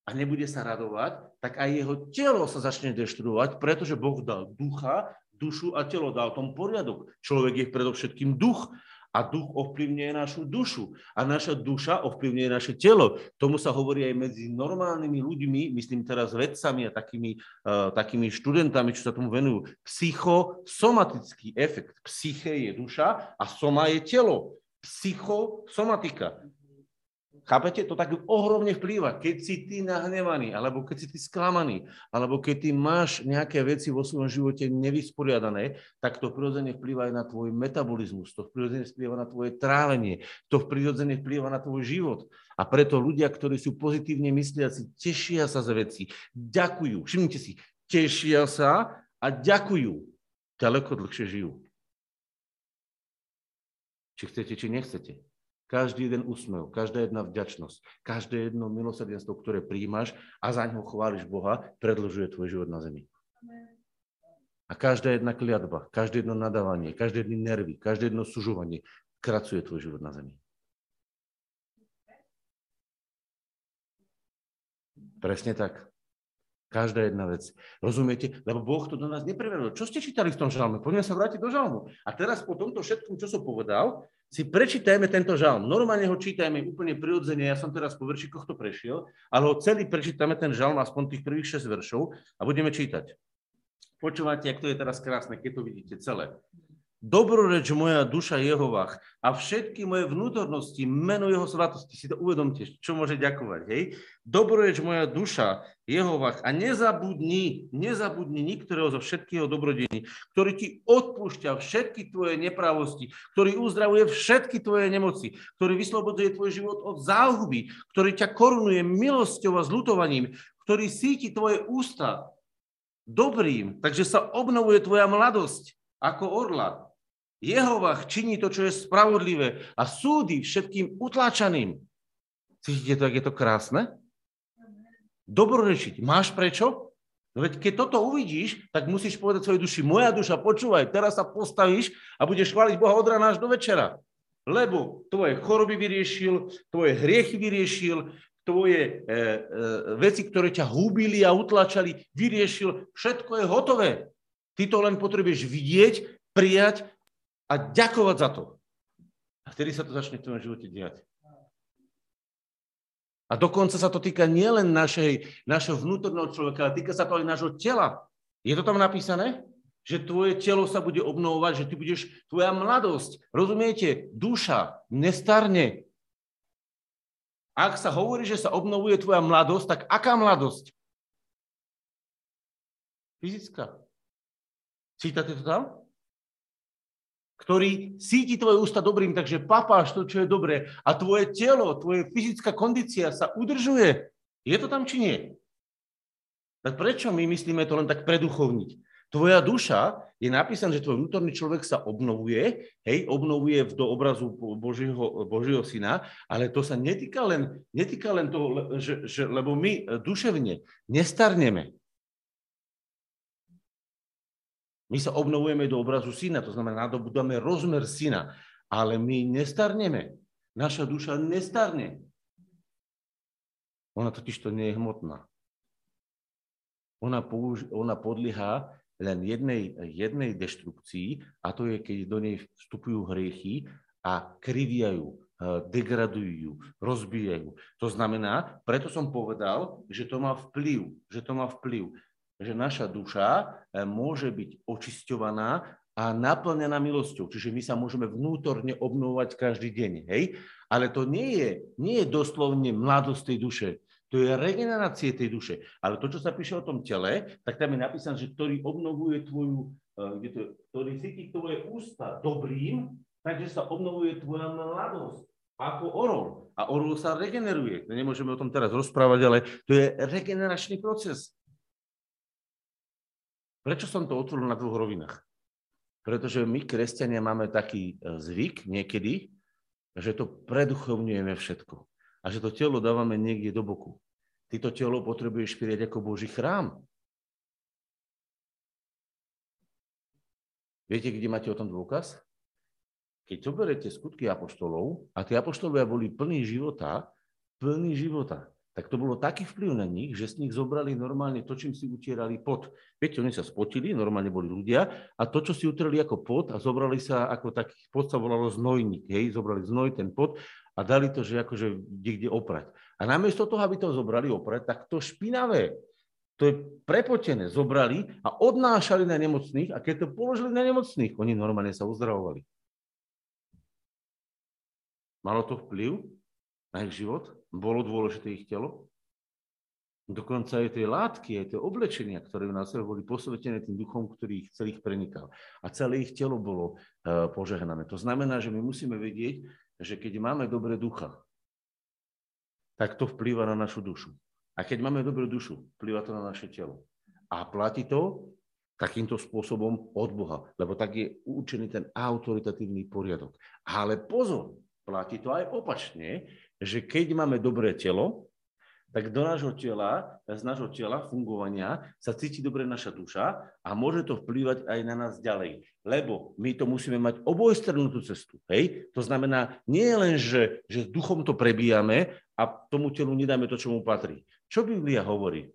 Speaker 1: a nebude sa radovať, tak aj jeho telo sa začne deštruovať, pretože Boh dal ducha, dušu a telo, dal tom poriadok. Človek je predovšetkým duch a duch ovplyvňuje našu dušu a naša duša ovplyvňuje naše telo. Tomu sa hovorí aj medzi normálnymi ľuďmi, myslím teraz vedcami a takými, uh, takými študentami, čo sa tomu venujú, psychosomatický efekt. Psyche je duša a soma je telo. Psychosomatika. Chápete? To tak ohromne vplýva. Keď si ty nahnevaný, alebo keď si ty sklamaný, alebo keď ty máš nejaké veci vo svojom živote nevysporiadané, tak to prirodzene vplýva aj na tvoj metabolizmus, to prirodzene vplýva na tvoje trávenie, to prirodzene vplýva na tvoj život. A preto ľudia, ktorí sú pozitívne mysliaci, tešia sa z veci, ďakujú. Všimnite si, tešia sa a ďakujú. Ďaleko dlhšie žijú. Či chcete, či nechcete. Každý jeden úsmev, každá jedna vďačnosť, každé jedno milosrdenstvo, ktoré príjmaš a za ňo chváliš Boha, predlžuje tvoj život na zemi. A každá jedna kliatba, každé jedno nadávanie, každé jedno nervy, každé jedno sužovanie kracuje tvoj život na zemi. Presne tak. Každá jedna vec. Rozumiete? Lebo Boh to do nás neprevedol. Čo ste čítali v tom žalme? Poďme sa vrátiť do žalmu. A teraz po tomto všetkom, čo som povedal, si prečítajme tento žalm. Normálne ho čítajme úplne prirodzene, ja som teraz po veršikoch to prešiel, ale ho celý prečítame ten žalm, aspoň tých prvých 6 veršov a budeme čítať. Počúvate, jak to je teraz krásne, keď to vidíte celé. Dobroreč moja duša Jehovách a všetky moje vnútornosti, meno jeho svatosti, si to uvedomte, čo môže ďakovať, hej? Dobroreč moja duša Jehovách a nezabudni, nezabudni niktorého zo všetkého dobrodení, ktorý ti odpúšťa všetky tvoje nepravosti, ktorý uzdravuje všetky tvoje nemoci, ktorý vyslobodzuje tvoj život od záhuby, ktorý ťa korunuje milosťou a zlutovaním, ktorý síti tvoje ústa dobrým, takže sa obnovuje tvoja mladosť ako orla, Jehovah činí to, čo je spravodlivé a súdy všetkým utláčaným. Cítite to, ak je to krásne? Dobrorečiť. Máš prečo? No veď keď toto uvidíš, tak musíš povedať svojej duši, moja duša, počúvaj, teraz sa postavíš a budeš chváliť Boha od rána až do večera. Lebo tvoje choroby vyriešil, tvoje hriechy vyriešil, tvoje e, e, veci, ktoré ťa húbili a utlačali, vyriešil, všetko je hotové. Ty to len potrebuješ vidieť, prijať a ďakovať za to. A vtedy sa to začne v tvojom živote diať. A dokonca sa to týka nielen našej, našeho vnútorného človeka, ale týka sa to aj nášho tela. Je to tam napísané? Že tvoje telo sa bude obnovovať, že ty budeš, tvoja mladosť, rozumiete, duša nestarne. Ak sa hovorí, že sa obnovuje tvoja mladosť, tak aká mladosť? Fyzická. Cítate to tam? Ktorý síti tvoje ústa dobrým, takže papáš to, čo je dobré a tvoje telo, tvoje fyzická kondícia sa udržuje. Je to tam, či nie? Tak prečo my myslíme to len tak preduchovniť? Tvoja duša, je napísané, že tvoj vnútorný človek sa obnovuje, hej, obnovuje do obrazu Božieho, Božieho syna, ale to sa netýka len, netýka len toho, že, že, lebo my duševne nestarneme. My sa obnovujeme do obrazu syna, to znamená, nadobudáme rozmer syna, ale my nestarneme. Naša duša nestarne. Ona totiž to nie je hmotná. Ona, použ- ona podlieha len jednej, jednej deštrukcii a to je, keď do nej vstupujú hriechy a kriviajú, e, degradujú rozbijajú. To znamená, preto som povedal, že to má vplyv, že to má vplyv, že naša duša e, môže byť očisťovaná a naplnená milosťou. Čiže my sa môžeme vnútorne obnovovať každý deň. Hej? Ale to nie je, nie je doslovne mladosť tej duše. To je regenerácie tej duše. Ale to, čo sa píše o tom tele, tak tam je napísané, že ktorý obnovuje tvoju, uh, to, ktorý cíti tvoje ústa dobrým, takže sa obnovuje tvoja mladosť ako orol. A orol sa regeneruje. Nemôžeme o tom teraz rozprávať, ale to je regeneračný proces. Prečo som to otvoril na dvoch rovinách? Pretože my, kresťania, máme taký e, zvyk niekedy, že to preduchovňujeme všetko a že to telo dávame niekde do boku. Ty to telo potrebuješ prijať ako Boží chrám. Viete, kde máte o tom dôkaz? Keď zoberiete skutky apoštolov a tí apoštolovia boli plní života, plní života, tak to bolo taký vplyv na nich, že z nich zobrali normálne to, čím si utierali pot. Viete, oni sa spotili, normálne boli ľudia, a to, čo si utreli ako pot a zobrali sa ako taký pot sa volalo znojník, hej, zobrali znoj, ten pot a dali to, že akože niekde oprať. A namiesto toho, aby to zobrali oprať, tak to špinavé, to je prepotené, zobrali a odnášali na nemocných a keď to položili na nemocných, oni normálne sa uzdravovali. Malo to vplyv na ich život? Bolo dôležité ich telo? Dokonca aj tie látky, aj tie oblečenia, ktoré na sebe boli posvetené tým duchom, ktorý ich celých prenikal. A celé ich telo bolo uh, požehnané. To znamená, že my musíme vedieť, že keď máme dobré ducha, tak to vplýva na našu dušu. A keď máme dobrú dušu, vplýva to na naše telo. A platí to takýmto spôsobom od Boha, lebo tak je určený ten autoritatívny poriadok. Ale pozor, platí to aj opačne, že keď máme dobré telo, tak do nášho tela, z nášho tela fungovania sa cíti dobre naša duša a môže to vplývať aj na nás ďalej. Lebo my to musíme mať obojstrannú cestu. Hej? To znamená, nie len, že, že duchom to prebíjame a tomu telu nedáme to, čo mu patrí. Čo Biblia hovorí?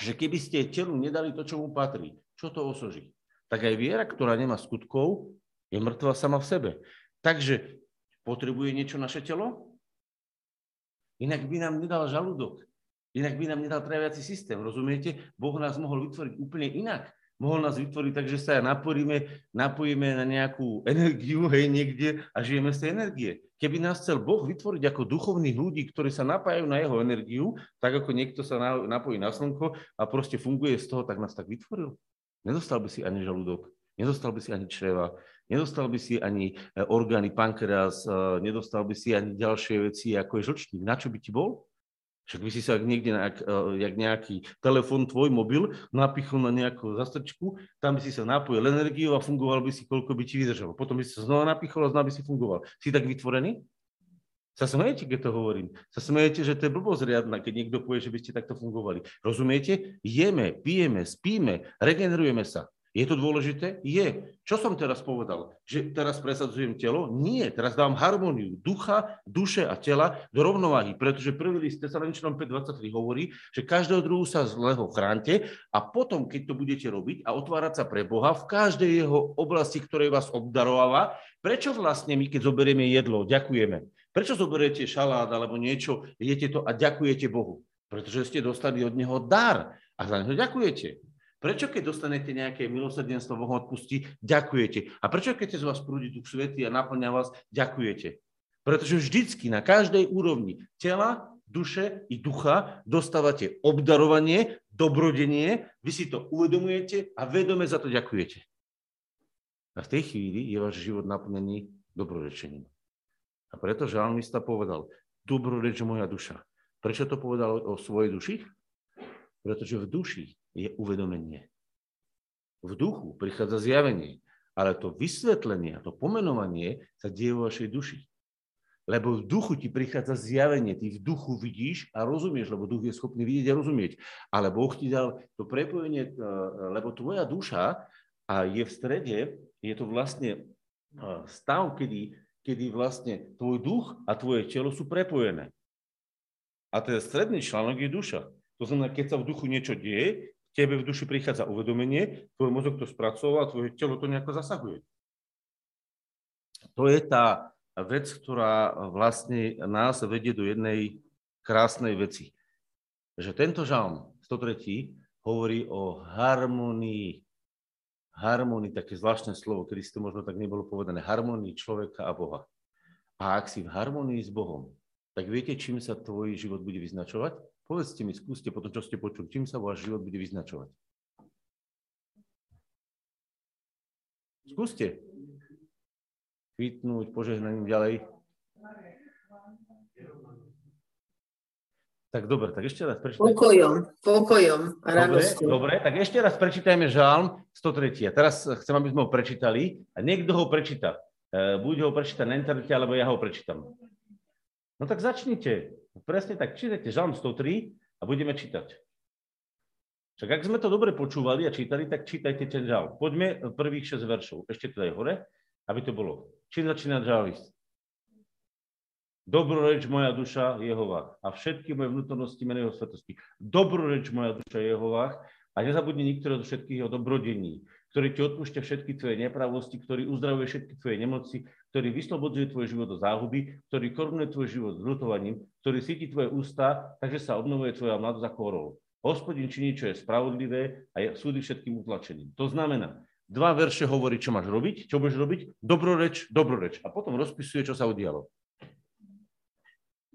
Speaker 1: Že keby ste telu nedali to, čo mu patrí, čo to osoží? Tak aj viera, ktorá nemá skutkov, je mŕtva sama v sebe. Takže potrebuje niečo naše telo? Inak by nám nedal žalúdok. Inak by nám nedal traviaci systém, rozumiete? Boh nás mohol vytvoriť úplne inak. Mohol nás vytvoriť tak, že sa napojíme, napojíme na nejakú energiu, hej, niekde a žijeme z tej energie. Keby nás chcel Boh vytvoriť ako duchovných ľudí, ktorí sa napájajú na jeho energiu, tak ako niekto sa napojí na slnko a proste funguje z toho, tak nás tak vytvoril. Nedostal by si ani žalúdok, nedostal by si ani čreva, nedostal by si ani e, orgány pankreas, e, nedostal by si ani ďalšie veci, ako je žlčník. Na čo by ti bol? Však by si sa niekde, jak, e, jak nejaký telefón, tvoj mobil, napichol na nejakú zastrčku, tam by si sa napojil energiu a fungoval by si, koľko by ti vydržalo. Potom by si sa znova napichol a znova by si fungoval. Si tak vytvorený? Sa smejete, keď to hovorím. Sa smejete, že to je blbosť riadna, keď niekto povie, že by ste takto fungovali. Rozumiete? Jeme, pijeme, spíme, regenerujeme sa. Je to dôležité? Je. Čo som teraz povedal? Že teraz presadzujem telo? Nie. Teraz dám harmóniu ducha, duše a tela do rovnováhy, pretože prvý list Tesaloničnom 5.23 hovorí, že každého druhu sa zlého chránte a potom, keď to budete robiť a otvárať sa pre Boha v každej jeho oblasti, ktorej vás obdarováva, prečo vlastne my, keď zoberieme jedlo, ďakujeme? Prečo zoberiete šalát alebo niečo, jete to a ďakujete Bohu? Pretože ste dostali od Neho dar a za neho ďakujete. Prečo keď dostanete nejaké milosrdenstvo, Boh odpustí, ďakujete? A prečo keď z vás prúdi Duch Svety a naplňa vás, ďakujete? Pretože vždycky na každej úrovni tela, duše i ducha dostávate obdarovanie, dobrodenie, vy si to uvedomujete a vedome za to ďakujete. A v tej chvíli je váš život naplnený dobrorečením. A preto žalmista povedal, dobroreč moja duša. Prečo to povedal o svojej duši? Pretože v duši je uvedomenie. v duchu prichádza zjavenie, ale to vysvetlenie, to pomenovanie sa deje vo vašej duši. Lebo v duchu ti prichádza zjavenie, ty v duchu vidíš a rozumieš, lebo duch je schopný vidieť a rozumieť. Ale Boh ti dal to prepojenie, e, lebo tvoja duša a je v strede, je to vlastne e, stav, kedy, kedy vlastne tvoj duch a tvoje telo sú prepojené. A ten stredný článok je duša. To znamená, keď sa v duchu niečo deje, tebe v duši prichádza uvedomenie, tvoj mozog to spracová, tvoje telo to nejako zasahuje. To je tá vec, ktorá vlastne nás vedie do jednej krásnej veci. Že tento žalm 103 hovorí o harmonii. Harmonii, také zvláštne slovo, kedy si to možno tak nebolo povedané. Harmonii človeka a Boha. A ak si v harmonii s Bohom, tak viete, čím sa tvoj život bude vyznačovať? Povedzte mi, skúste po tom, čo ste počuli, čím sa váš život bude vyznačovať. Skúste. Kvitnúť, požehnaním ďalej. Tak dobre, tak ešte raz prečítajme.
Speaker 2: Pokojom, pokojom a
Speaker 1: radosťou. Dobre, dobre, tak ešte raz prečítajme Žálm 103. A teraz chcem, aby sme ho prečítali a niekto ho prečíta. E, buď ho prečíta na internete, alebo ja ho prečítam. No tak začnite. Presne tak, čítajte Žalm 103 a budeme čítať. Však ak sme to dobre počúvali a čítali, tak čítajte ten žal. Poďme prvých 6 veršov. Ešte teda aj hore, aby to bolo. Čím začína žalist? Dobroreč moja duša Jehovách a všetky moje vnútornosti mene jeho svetosti. Dobroreč moja duša Jehovách a nezabudni niektoré zo všetkých jeho dobrodení, ktorý ti odpúšťa všetky tvoje nepravosti, ktorý uzdravuje všetky tvoje nemoci, ktorý vyslobodzuje tvoj život do záhuby, ktorý korunuje tvoj život s ľutovaním, ktorý síti tvoje ústa, takže sa obnovuje tvoja mladosť ako orol. Hospodin činí, čo je spravodlivé a je súdy všetkým utlačeným. To znamená, dva verše hovorí, čo máš robiť, čo budeš robiť, dobroreč, dobroreč. A potom rozpisuje, čo sa udialo.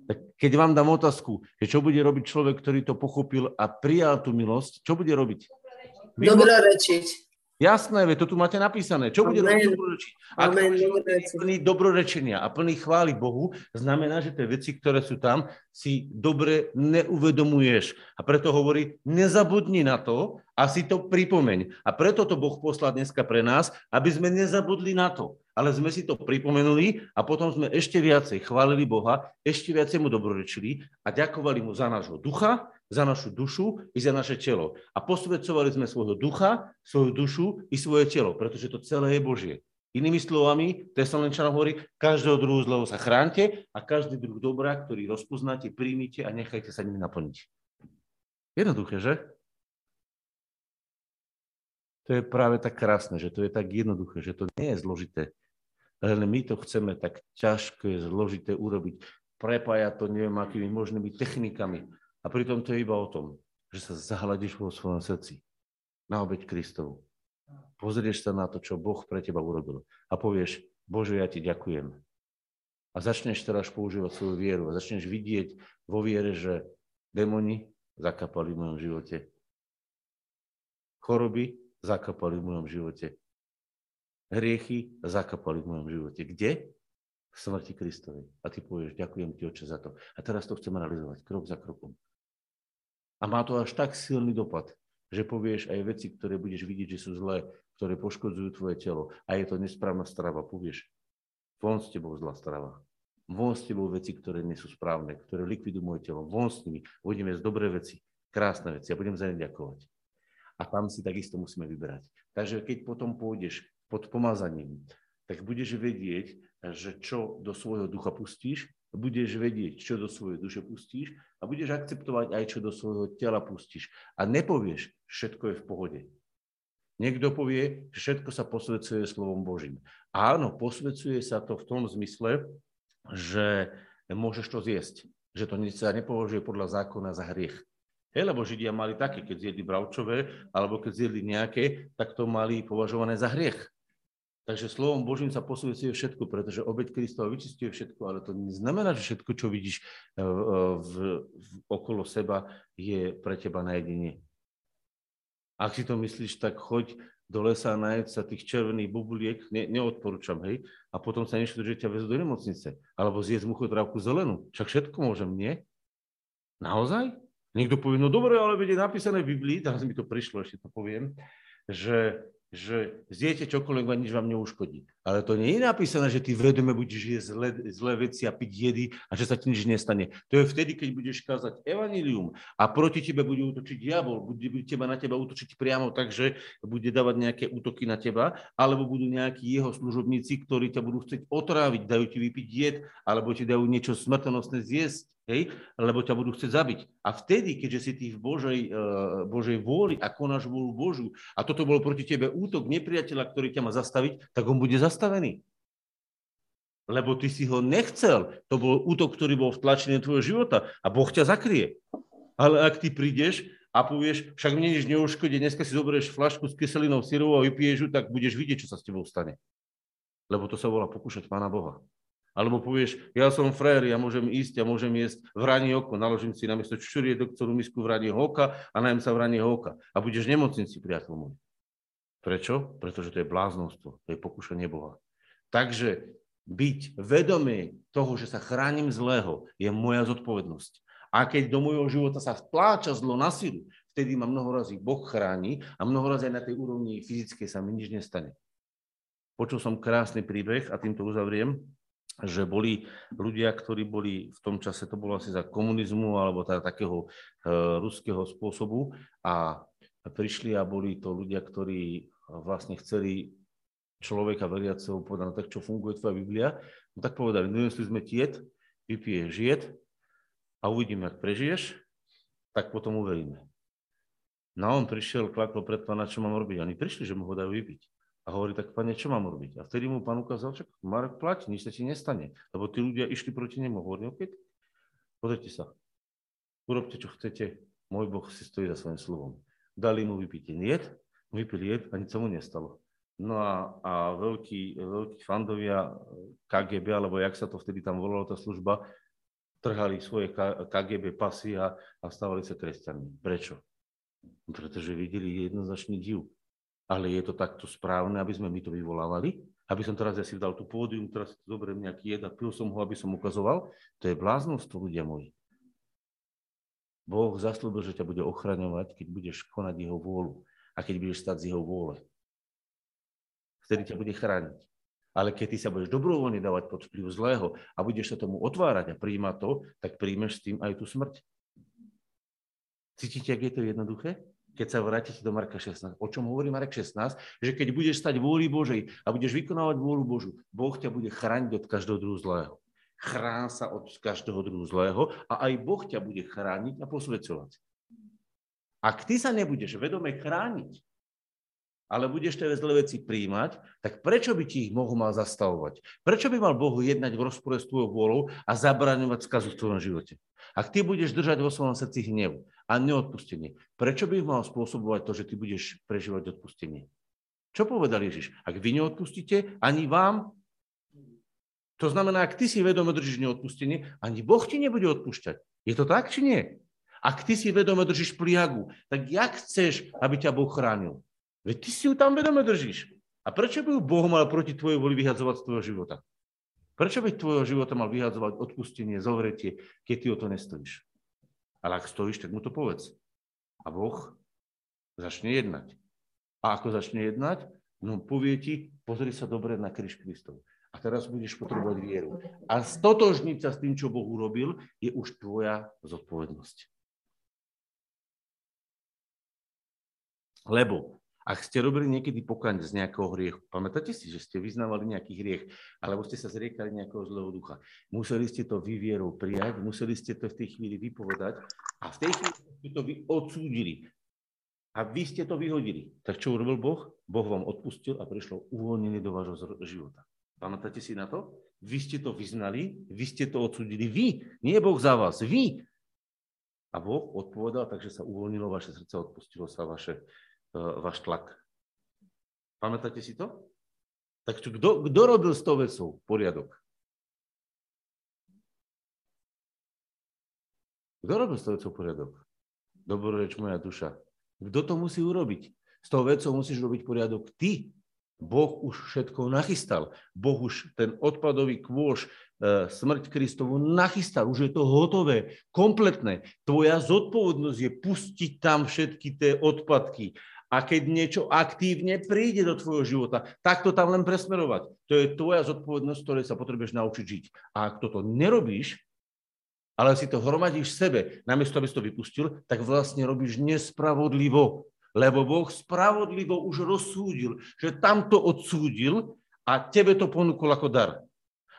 Speaker 1: Tak keď vám dám otázku, že čo bude robiť človek, ktorý to pochopil a prijal tú milosť, čo bude robiť?
Speaker 2: Dobrorečiť.
Speaker 1: Jasné, ve, to tu máte napísané. Čo bude robiť dobrorečiť? Ak plný dobrorečenia a plný chvály Bohu, znamená, že tie veci, ktoré sú tam, si dobre neuvedomuješ. A preto hovorí, nezabudni na to a si to pripomeň. A preto to Boh poslal dneska pre nás, aby sme nezabudli na to. Ale sme si to pripomenuli a potom sme ešte viacej chválili Boha, ešte viacej mu dobrorečili a ďakovali mu za nášho ducha, za našu dušu i za naše telo. A posvedcovali sme svojho ducha, svoju dušu i svoje telo, pretože to celé je Božie. Inými slovami, Tesalenčanom hovorí, každého druhu zlého sa chránte a každý druh dobrá, ktorý rozpoznáte, príjmite a nechajte sa nimi naplniť. Jednoduché, že? To je práve tak krásne, že to je tak jednoduché, že to nie je zložité. Len my to chceme tak ťažko je zložité urobiť. Prepájať to neviem akými možnými technikami. A pritom to je iba o tom, že sa zahľadíš vo svojom srdci na obeď Kristovu. Pozrieš sa na to, čo Boh pre teba urobil a povieš, Bože, ja ti ďakujem. A začneš teraz používať svoju vieru a začneš vidieť vo viere, že démoni zakapali v mojom živote. Choroby zakapali v mojom živote. Hriechy zakapali v mojom živote. Kde? V smrti Kristovej. A ty povieš, ďakujem ti, oče, za to. A teraz to chcem realizovať krok za krokom. A má to až tak silný dopad, že povieš aj veci, ktoré budeš vidieť, že sú zlé, ktoré poškodzujú tvoje telo. A je to nesprávna strava, povieš, von s tebou zlá strava. Von s tebou veci, ktoré nie sú správne, ktoré likvidujú moje telo. Von s nimi. Budeme z dobré veci, krásne veci a budem za ne ďakovať. A tam si takisto musíme vyberať. Takže keď potom pôjdeš pod pomazaním, tak budeš vedieť, že čo do svojho ducha pustíš budeš vedieť, čo do svojej duše pustíš a budeš akceptovať aj, čo do svojho tela pustíš. A nepovieš, všetko je v pohode. Niekto povie, že všetko sa posvedcuje slovom Božím. Áno, posvedcuje sa to v tom zmysle, že môžeš to zjesť. Že to sa nepovažuje podľa zákona za hriech. Hej, lebo Židia mali také, keď zjedli bravčové, alebo keď zjedli nejaké, tak to mali považované za hriech. Takže slovom Božím sa posvedcuje všetko, pretože obeď Kristova vyčistuje všetko, ale to neznamená, že všetko, čo vidíš v, e, v, v, okolo seba, je pre teba najedenie. Ak si to myslíš, tak choď do lesa a najeď sa tých červených bubuliek, ne, neodporúčam, hej, a potom sa nešlo, že ťa vezú do nemocnice, alebo zjesť muchotrávku zelenú. Však všetko môžem, nie? Naozaj? Niekto povie, no dobre, ale vedie napísané v Biblii, teraz mi to prišlo, ešte to poviem, že že zjete čokoľvek a nič vám neuškodí. Ale to nie je napísané, že ty vedome budeš jesť zlé, zlé veci a piť jedy a že sa ti nič nestane. To je vtedy, keď budeš kázať evanilium a proti tebe bude útočiť diabol, bude, bude teba na teba útočiť priamo tak, že bude dávať nejaké útoky na teba, alebo budú nejakí jeho služobníci, ktorí ťa budú chcieť otráviť, dajú ti vypiť jed, alebo ti dajú niečo smrtonosné zjesť hej? lebo ťa budú chcieť zabiť. A vtedy, keďže si ty v Božej, uh, Božej vôli a konáš vôľu Božu a toto bol proti tebe útok nepriateľa, ktorý ťa má zastaviť, tak on bude zastavený. Lebo ty si ho nechcel. To bol útok, ktorý bol vtlačený do tvojho života a Boh ťa zakrie. Ale ak ty prídeš a povieš, však mne nič neuškodí, dneska si zoberieš flašku s kyselinou syrovou a vypiješ ju, tak budeš vidieť, čo sa s tebou stane. Lebo to sa volá pokúšať Pána Boha. Alebo povieš, ja som frér, ja môžem ísť, ja môžem jesť vranie oko, naložím si namiesto čuriedok celú misku vranie oka a najem sa vranie oka. A budeš nemocnici, priateľ môj. Prečo? Pretože to je bláznostvo, to je pokušenie Boha. Takže byť vedomý toho, že sa chránim zlého, je moja zodpovednosť. A keď do môjho života sa vtláča zlo na silu, vtedy ma mnoho Boh chráni a mnoho aj na tej úrovni fyzickej sa mi nič nestane. Počul som krásny príbeh a týmto uzavriem že boli ľudia, ktorí boli v tom čase, to bolo asi za komunizmu alebo teda takého uh, ruského spôsobu a prišli a boli to ľudia, ktorí vlastne chceli človeka veriaceho povedať, no tak čo funguje tvoja Biblia, no tak povedali, donesli sme ti jed, vypiješ jed a uvidíme, ak prežiješ, tak potom uveríme. No a on prišiel, klaklo pred pána, čo mám robiť. Oni prišli, že mu ho dajú vypiť. A hovorí, tak pane, čo mám robiť? A vtedy mu pán ukázal, že Marek, plať, nič sa ti nestane. Lebo tí ľudia išli proti nemu. Hovorí, OK, pozrite sa. Urobte, čo chcete. Môj Boh si stojí za svojím slovom. Dali mu vypiť jed, vypil jed a nič sa mu nestalo. No a, a veľkí, veľkí fandovia KGB, alebo jak sa to vtedy tam volalo, tá služba, trhali svoje KGB pasy a, a stávali sa kresťanmi. Prečo? Pretože videli jednoznačný div ale je to takto správne, aby sme my to vyvolávali? Aby som teraz ja si dal tú pódium, teraz zoberiem nejaký jed a pil som ho, aby som ukazoval? To je bláznostvo, ľudia moji. Boh zaslúbil, že ťa bude ochraňovať, keď budeš konať jeho vôľu a keď budeš stať z jeho vôle. Vtedy ťa bude chrániť. Ale keď ty sa budeš dobrovoľne dávať pod vplyv zlého a budeš sa tomu otvárať a príjmať to, tak príjmeš s tým aj tú smrť. Cítite, ak je to jednoduché? keď sa vrátite do Marka 16. O čom hovorí Marek 16? Že keď budeš stať vôli Božej a budeš vykonávať vôľu Božu, Boh ťa bude chrániť od každého druhu zlého. Chrán sa od každého druhu zlého a aj Boh ťa bude chrániť a posvedcovať. Ak ty sa nebudeš vedome chrániť, ale budeš tie zlé veci príjmať, tak prečo by ti ich Boh mal zastavovať? Prečo by mal Boh jednať v rozpore s tvojou vôľou a zabraňovať skazu v tvojom živote? Ak ty budeš držať vo svojom srdci hnev a neodpustenie, prečo by mal spôsobovať to, že ty budeš prežívať odpustenie? Čo povedal Ježiš? Ak vy neodpustíte, ani vám, to znamená, ak ty si vedome držíš neodpustenie, ani Boh ti nebude odpúšťať. Je to tak, či nie? Ak ty si vedome držíš pliagu, tak jak chceš, aby ťa Boh chránil? Veď ty si ju tam vedome držíš. A prečo by ju Boh mal proti tvojej voli vyhadzovať z tvojho života? Prečo by tvojho života mal vyhadzovať odpustenie, zovretie, keď ty o to nestojíš? Ale ak stojíš, tak mu to povedz. A Boh začne jednať. A ako začne jednať? No povie ti, pozri sa dobre na kríž Kristov. A teraz budeš potrebovať vieru. A stotožniť sa s tým, čo Boh urobil, je už tvoja zodpovednosť. Lebo ak ste robili niekedy pokáň z nejakého hriechu, pamätáte si, že ste vyznávali nejaký hriech, alebo ste sa zriekali nejakého zlého ducha, museli ste to vy vierou prijať, museli ste to v tej chvíli vypovedať a v tej chvíli ste to vy odsúdili. A vy ste to vyhodili. Tak čo urobil Boh? Boh vám odpustil a prišlo uvoľnenie do vášho života. Pamätáte si na to? Vy ste to vyznali, vy ste to odsúdili. Vy, nie Boh za vás, vy. A Boh odpovedal, takže sa uvoľnilo vaše srdce, odpustilo sa vaše váš tlak. Pamätáte si to? Tak kto, kto robil s tou vecou poriadok? Kto robil s tou vecou poriadok? Dobroreč moja duša. Kto to musí urobiť? S tou vecou musíš robiť poriadok ty. Boh už všetko nachystal. Boh už ten odpadový kôž, e, smrť Kristovu nachystal. Už je to hotové, kompletné. Tvoja zodpovednosť je pustiť tam všetky tie odpadky a keď niečo aktívne príde do tvojho života, tak to tam len presmerovať. To je tvoja zodpovednosť, ktorej sa potrebuješ naučiť žiť. A ak toto nerobíš, ale si to hromadíš v sebe, namiesto aby si to vypustil, tak vlastne robíš nespravodlivo. Lebo Boh spravodlivo už rozsúdil, že tamto odsúdil a tebe to ponúkol ako dar.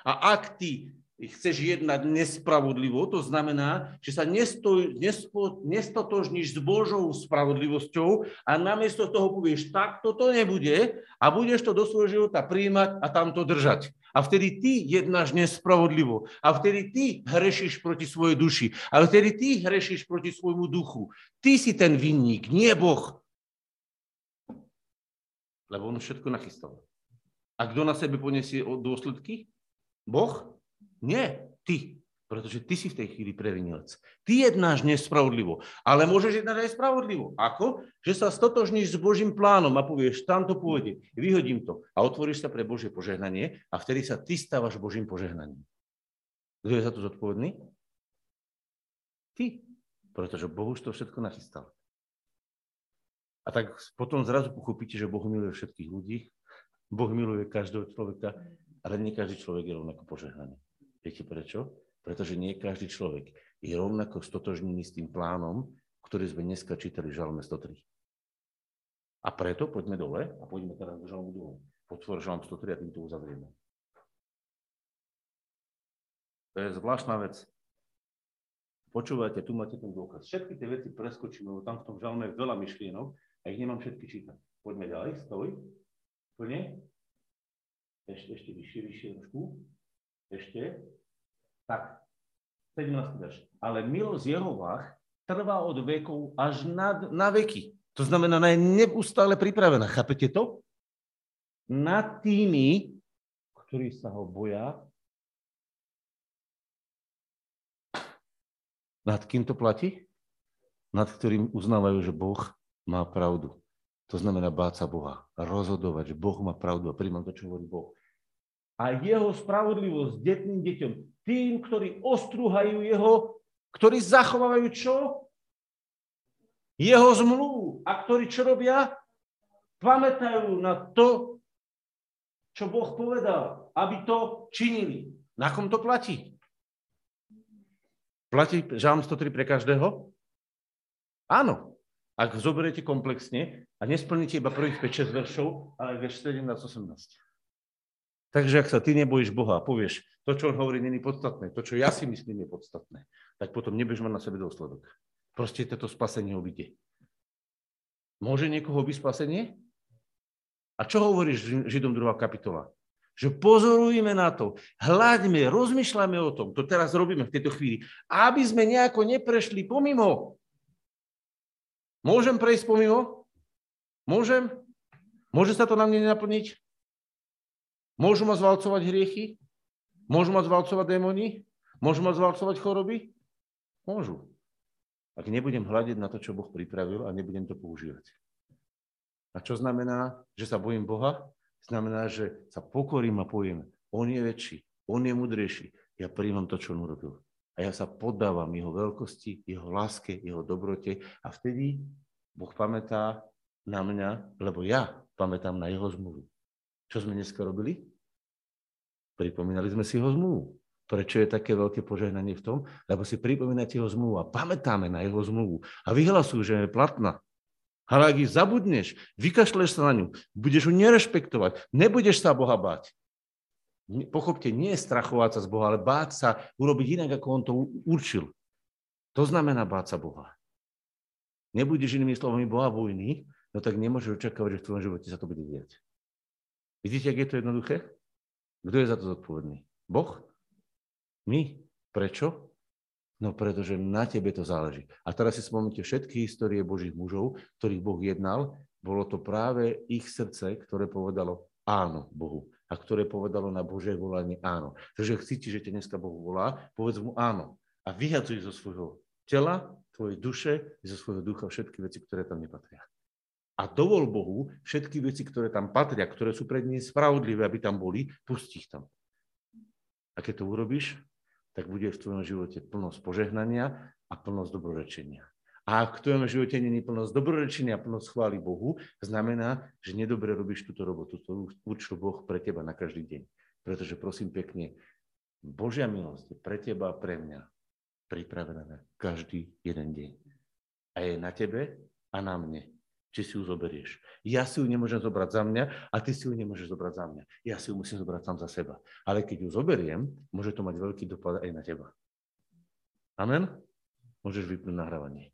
Speaker 1: A ak ty chceš jednať nespravodlivo, to znamená, že sa nesto, nespo, nestotožníš s Božou spravodlivosťou a namiesto toho povieš, tak toto nebude a budeš to do svojho života príjmať a tam to držať. A vtedy ty jednáš nespravodlivo. A vtedy ty hrešíš proti svojej duši. A vtedy ty hrešíš proti svojmu duchu. Ty si ten vinník, nie Boh. Lebo on všetko nachystal. A kto na sebe poniesie dôsledky? Boh? Nie, ty. Pretože ty si v tej chvíli previnilec. Ty jednáš nespravodlivo, ale môžeš jednať aj spravodlivo. Ako? Že sa stotožníš s Božím plánom a povieš, tam to pôjde, vyhodím to a otvoríš sa pre Božie požehnanie a vtedy sa ty stávaš Božím požehnaním. Kto je za to zodpovedný? Ty. Pretože Boh už to všetko nachystal. A tak potom zrazu pochopíte, že Boh miluje všetkých ľudí, Boh miluje každého človeka, ale nie každý človek je rovnako požehnaný. Viete prečo? Pretože nie každý človek je rovnako stotožnený s tým plánom, ktorý sme dneska čítali v Žalme 103. A preto poďme dole a poďme teraz do Žalmu dole. Potvor Žalm 103 a týmto uzavrieme. To je zvláštna vec. Počúvajte, tu máte ten dôkaz. Všetky tie veci preskočíme, lebo tam v tom žalme je veľa myšlienok a ich nemám všetky čítať. Poďme ďalej, stoj. Plne. Ešte, ešte vyššie, vyššie trošku. Ešte. Tak, 17. verš. Ale milosť Jehovách trvá od vekov až na, na veky. To znamená, ona je neustále pripravená. Chápete to? Nad tými, ktorí sa ho boja, nad kým to platí? Nad ktorým uznávajú, že Boh má pravdu. To znamená báť sa Boha, rozhodovať, že Boh má pravdu a príjmať to, čo hovorí Boh a jeho spravodlivosť detným deťom. Tým, ktorí ostruhajú jeho, ktorí zachovávajú čo? Jeho zmluvu. A ktorí čo robia? Pamätajú na to, čo Boh povedal, aby to činili. Na kom to platí? Platí Žálm 103 pre každého? Áno. Ak zoberiete komplexne a nesplníte iba prvých 5-6 veršov, ale verš 17-18. Takže ak sa ty nebojíš Boha a povieš, to, čo on hovorí, není podstatné, to, čo ja si myslím, je podstatné, tak potom nebudeš mať na sebe dôsledok. Proste toto spasenie obide. Môže niekoho byť spasenie? A čo hovoríš Židom 2. kapitola? Že pozorujeme na to, hľaďme, rozmýšľame o tom, to teraz robíme v tejto chvíli, aby sme nejako neprešli pomimo. Môžem prejsť pomimo? Môžem? Môže sa to na mne nenaplniť? Môžu ma zvalcovať hriechy? Môžu ma zvalcovať démoni? Môžu ma zvalcovať choroby? Môžu. Ak nebudem hľadiť na to, čo Boh pripravil a nebudem to používať. A čo znamená, že sa bojím Boha? Znamená, že sa pokorím a poviem, On je väčší, On je mudrejší. Ja príjmam to, čo On urobil. A ja sa poddávam Jeho veľkosti, Jeho láske, Jeho dobrote a vtedy Boh pamätá na mňa, lebo ja pamätám na Jeho zmluvu. Čo sme dneska robili? Pripomínali sme si jeho zmluvu. Prečo je také veľké požehnanie v tom? Lebo si pripomínate jeho zmluvu a pamätáme na jeho zmluvu a vyhlasujú, že je platná. Ale ak ich zabudneš, vykašleš sa na ňu, budeš ju nerešpektovať, nebudeš sa Boha báť. Pochopte, nie je strachovať sa z Boha, ale báť sa urobiť inak, ako on to určil. To znamená báť sa Boha. Nebudeš inými slovami Boha vojny, no tak nemôžeš očakávať, že v tvojom živote sa to bude diať. Vidíte, ak je to jednoduché? Kto je za to zodpovedný? Boh? My? Prečo? No pretože na tebe to záleží. A teraz si spomnite všetky histórie Božích mužov, ktorých Boh jednal, bolo to práve ich srdce, ktoré povedalo áno Bohu a ktoré povedalo na Božie volanie áno. Takže ak cíti, že ťa dneska Boh volá, povedz mu áno a vyhadzuj zo svojho tela, tvojej duše, zo svojho ducha všetky veci, ktoré tam nepatria a dovol Bohu všetky veci, ktoré tam patria, ktoré sú pred ním spravodlivé, aby tam boli, pusti ich tam. A keď to urobíš, tak bude v tvojom živote plnosť požehnania a plnosť dobrorečenia. A ak v tvojom živote není plnosť dobrorečenia a plnosť chvály Bohu, znamená, že nedobre robíš túto robotu, ktorú určil Boh pre teba na každý deň. Pretože prosím pekne, Božia milosť je pre teba a pre mňa pripravená na každý jeden deň. A je na tebe a na mne, či si ju zoberieš. Ja si ju nemôžem zobrať za mňa a ty si ju nemôžeš zobrať za mňa. Ja si ju musím zobrať sám za seba. Ale keď ju zoberiem, môže to mať veľký dopad aj na teba. Amen? Môžeš vypnúť nahrávanie.